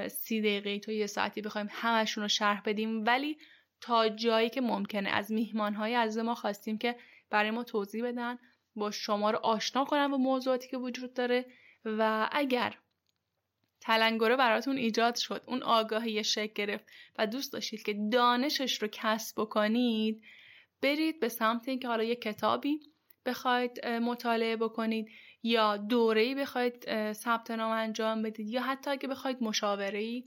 سی دقیقه تا یه ساعتی بخوایم همشون رو شرح بدیم. ولی تا جایی که ممکنه از میهمانهای از ما خواستیم که برای ما توضیح بدن با شما رو آشنا کنن با موضوعاتی که وجود داره. و اگر تلنگره براتون ایجاد شد اون آگاهی شکل گرفت و دوست داشتید که دانشش رو کسب بکنید برید به سمت اینکه حالا یه کتابی بخواید مطالعه بکنید. یا دوره‌ای بخواید ثبت نام انجام بدید یا حتی اگه بخواید مشاوره‌ای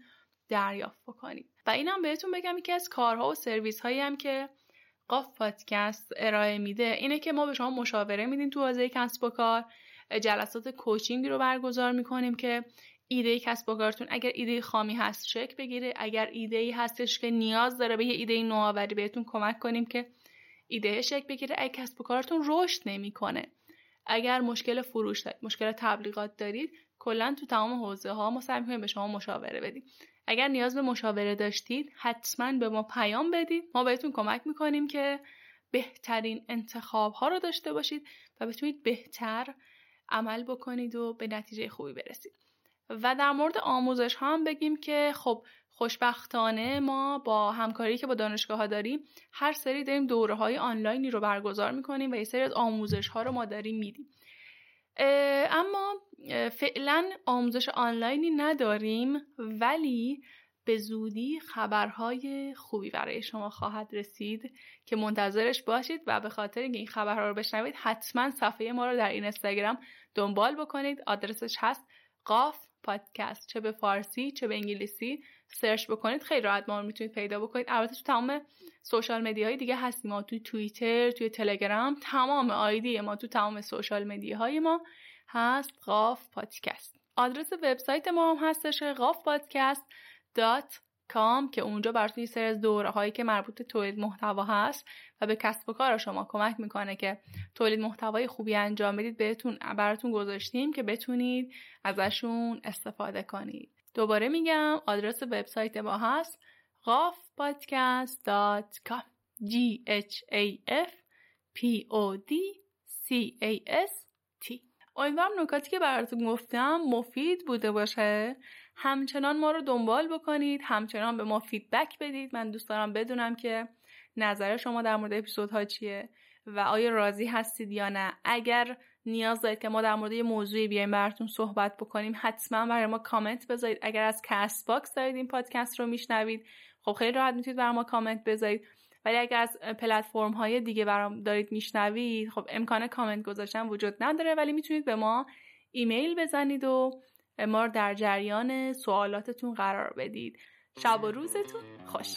دریافت بکنید. و اینم بهتون بگم یکی از کارها و سرویس هایی هم که قاف پادکست ارائه میده اینه که ما به شما مشاوره میدیم تو حوزه کسب و کار. جلسات کوچینگی رو برگزار می‌کنیم که ایده کسب و کارتون اگر ایده خامی هست شک بگیره اگر ایده ای هستش که نیاز داره به یه ایده نوآوری بهتون کمک کنیم که ایده شک بگیره. اگر کسب و کارتون رشد نمی‌کنه اگر مشکل فروش دارید مشکل تبلیغات دارید کلا تو تمام حوزه ها ما سعی می‌کنیم به شما مشاوره بدیم. اگر نیاز به مشاوره داشتید حتما به ما پیام بدید. ما بهتون کمک می‌کنیم که بهترین انتخاب ها رو داشته باشید و بتونید بهتر عمل بکنید و به نتیجه خوبی برسید. و در مورد آموزش ها هم بگیم که خب خوشبختانه ما با همکاری که با دانشگاه ها داریم هر سری داریم دوره های آنلاینی رو برگزار می‌کنیم و یه سری از آموزش ها رو ما داریم میدیم. اما فعلا آموزش آنلاینی نداریم ولی به زودی خبرهای خوبی برای شما خواهد رسید که منتظرش باشید و به خاطر اینکه این خبرها رو بشنوید حتما صفحه ما رو در این اینستاگرام دنبال بکنید. آدرسش هست قاف پادکست چه به فارسی چه به انگلیسی سرچ بکنید خیلی راحت ما رو می‌تونید پیدا بکنید. البته تو تمام سوشال های دیگه هستیم ما تو توییتر توی تلگرام تمام آیدی ما تو تمام سوشال های ما هست قاف پادکست. آدرس وبسایت ما هم هستش قاف پادکست کام که اونجا براتون یه سری از دوره هایی که مربوط به تولید محتوا هست و به کسب و کار شما کمک می‌کنه که تولید محتوای خوبی انجام بدید بهتون براتون گذاشتیم که بتونید ازشون استفاده کنید. دوباره میگم آدرس وبسایت ما هست gafpodcast.com g h a f p o d c a s t. امیدوارم نکاتی که براتون گفتم مفید بوده باشه. همچنان ما رو دنبال بکنید همچنان به ما feedback بدید. من دوست دارم بدونم که نظر شما در مورد اپیزودها چیه و آیا راضی هستید یا نه. اگر نیاز دارید که ما در مورد یه موضوعی بیایم براتون صحبت بکنیم حتما برای ما کامنت بذارید. اگر از Castbox دارید این پادکست رو میشنوید خب خیلی راحت می‌تونید برای ما کامنت بذارید. ولی اگر از پلتفرم های دیگه برام دارید میشنوید خب امکان کامنت گذاشتن وجود نداره ولی می‌تونید به ما ایمیل بزنید و ما در جریان سوالاتتون قرار بدید. شب و روزتون خوش.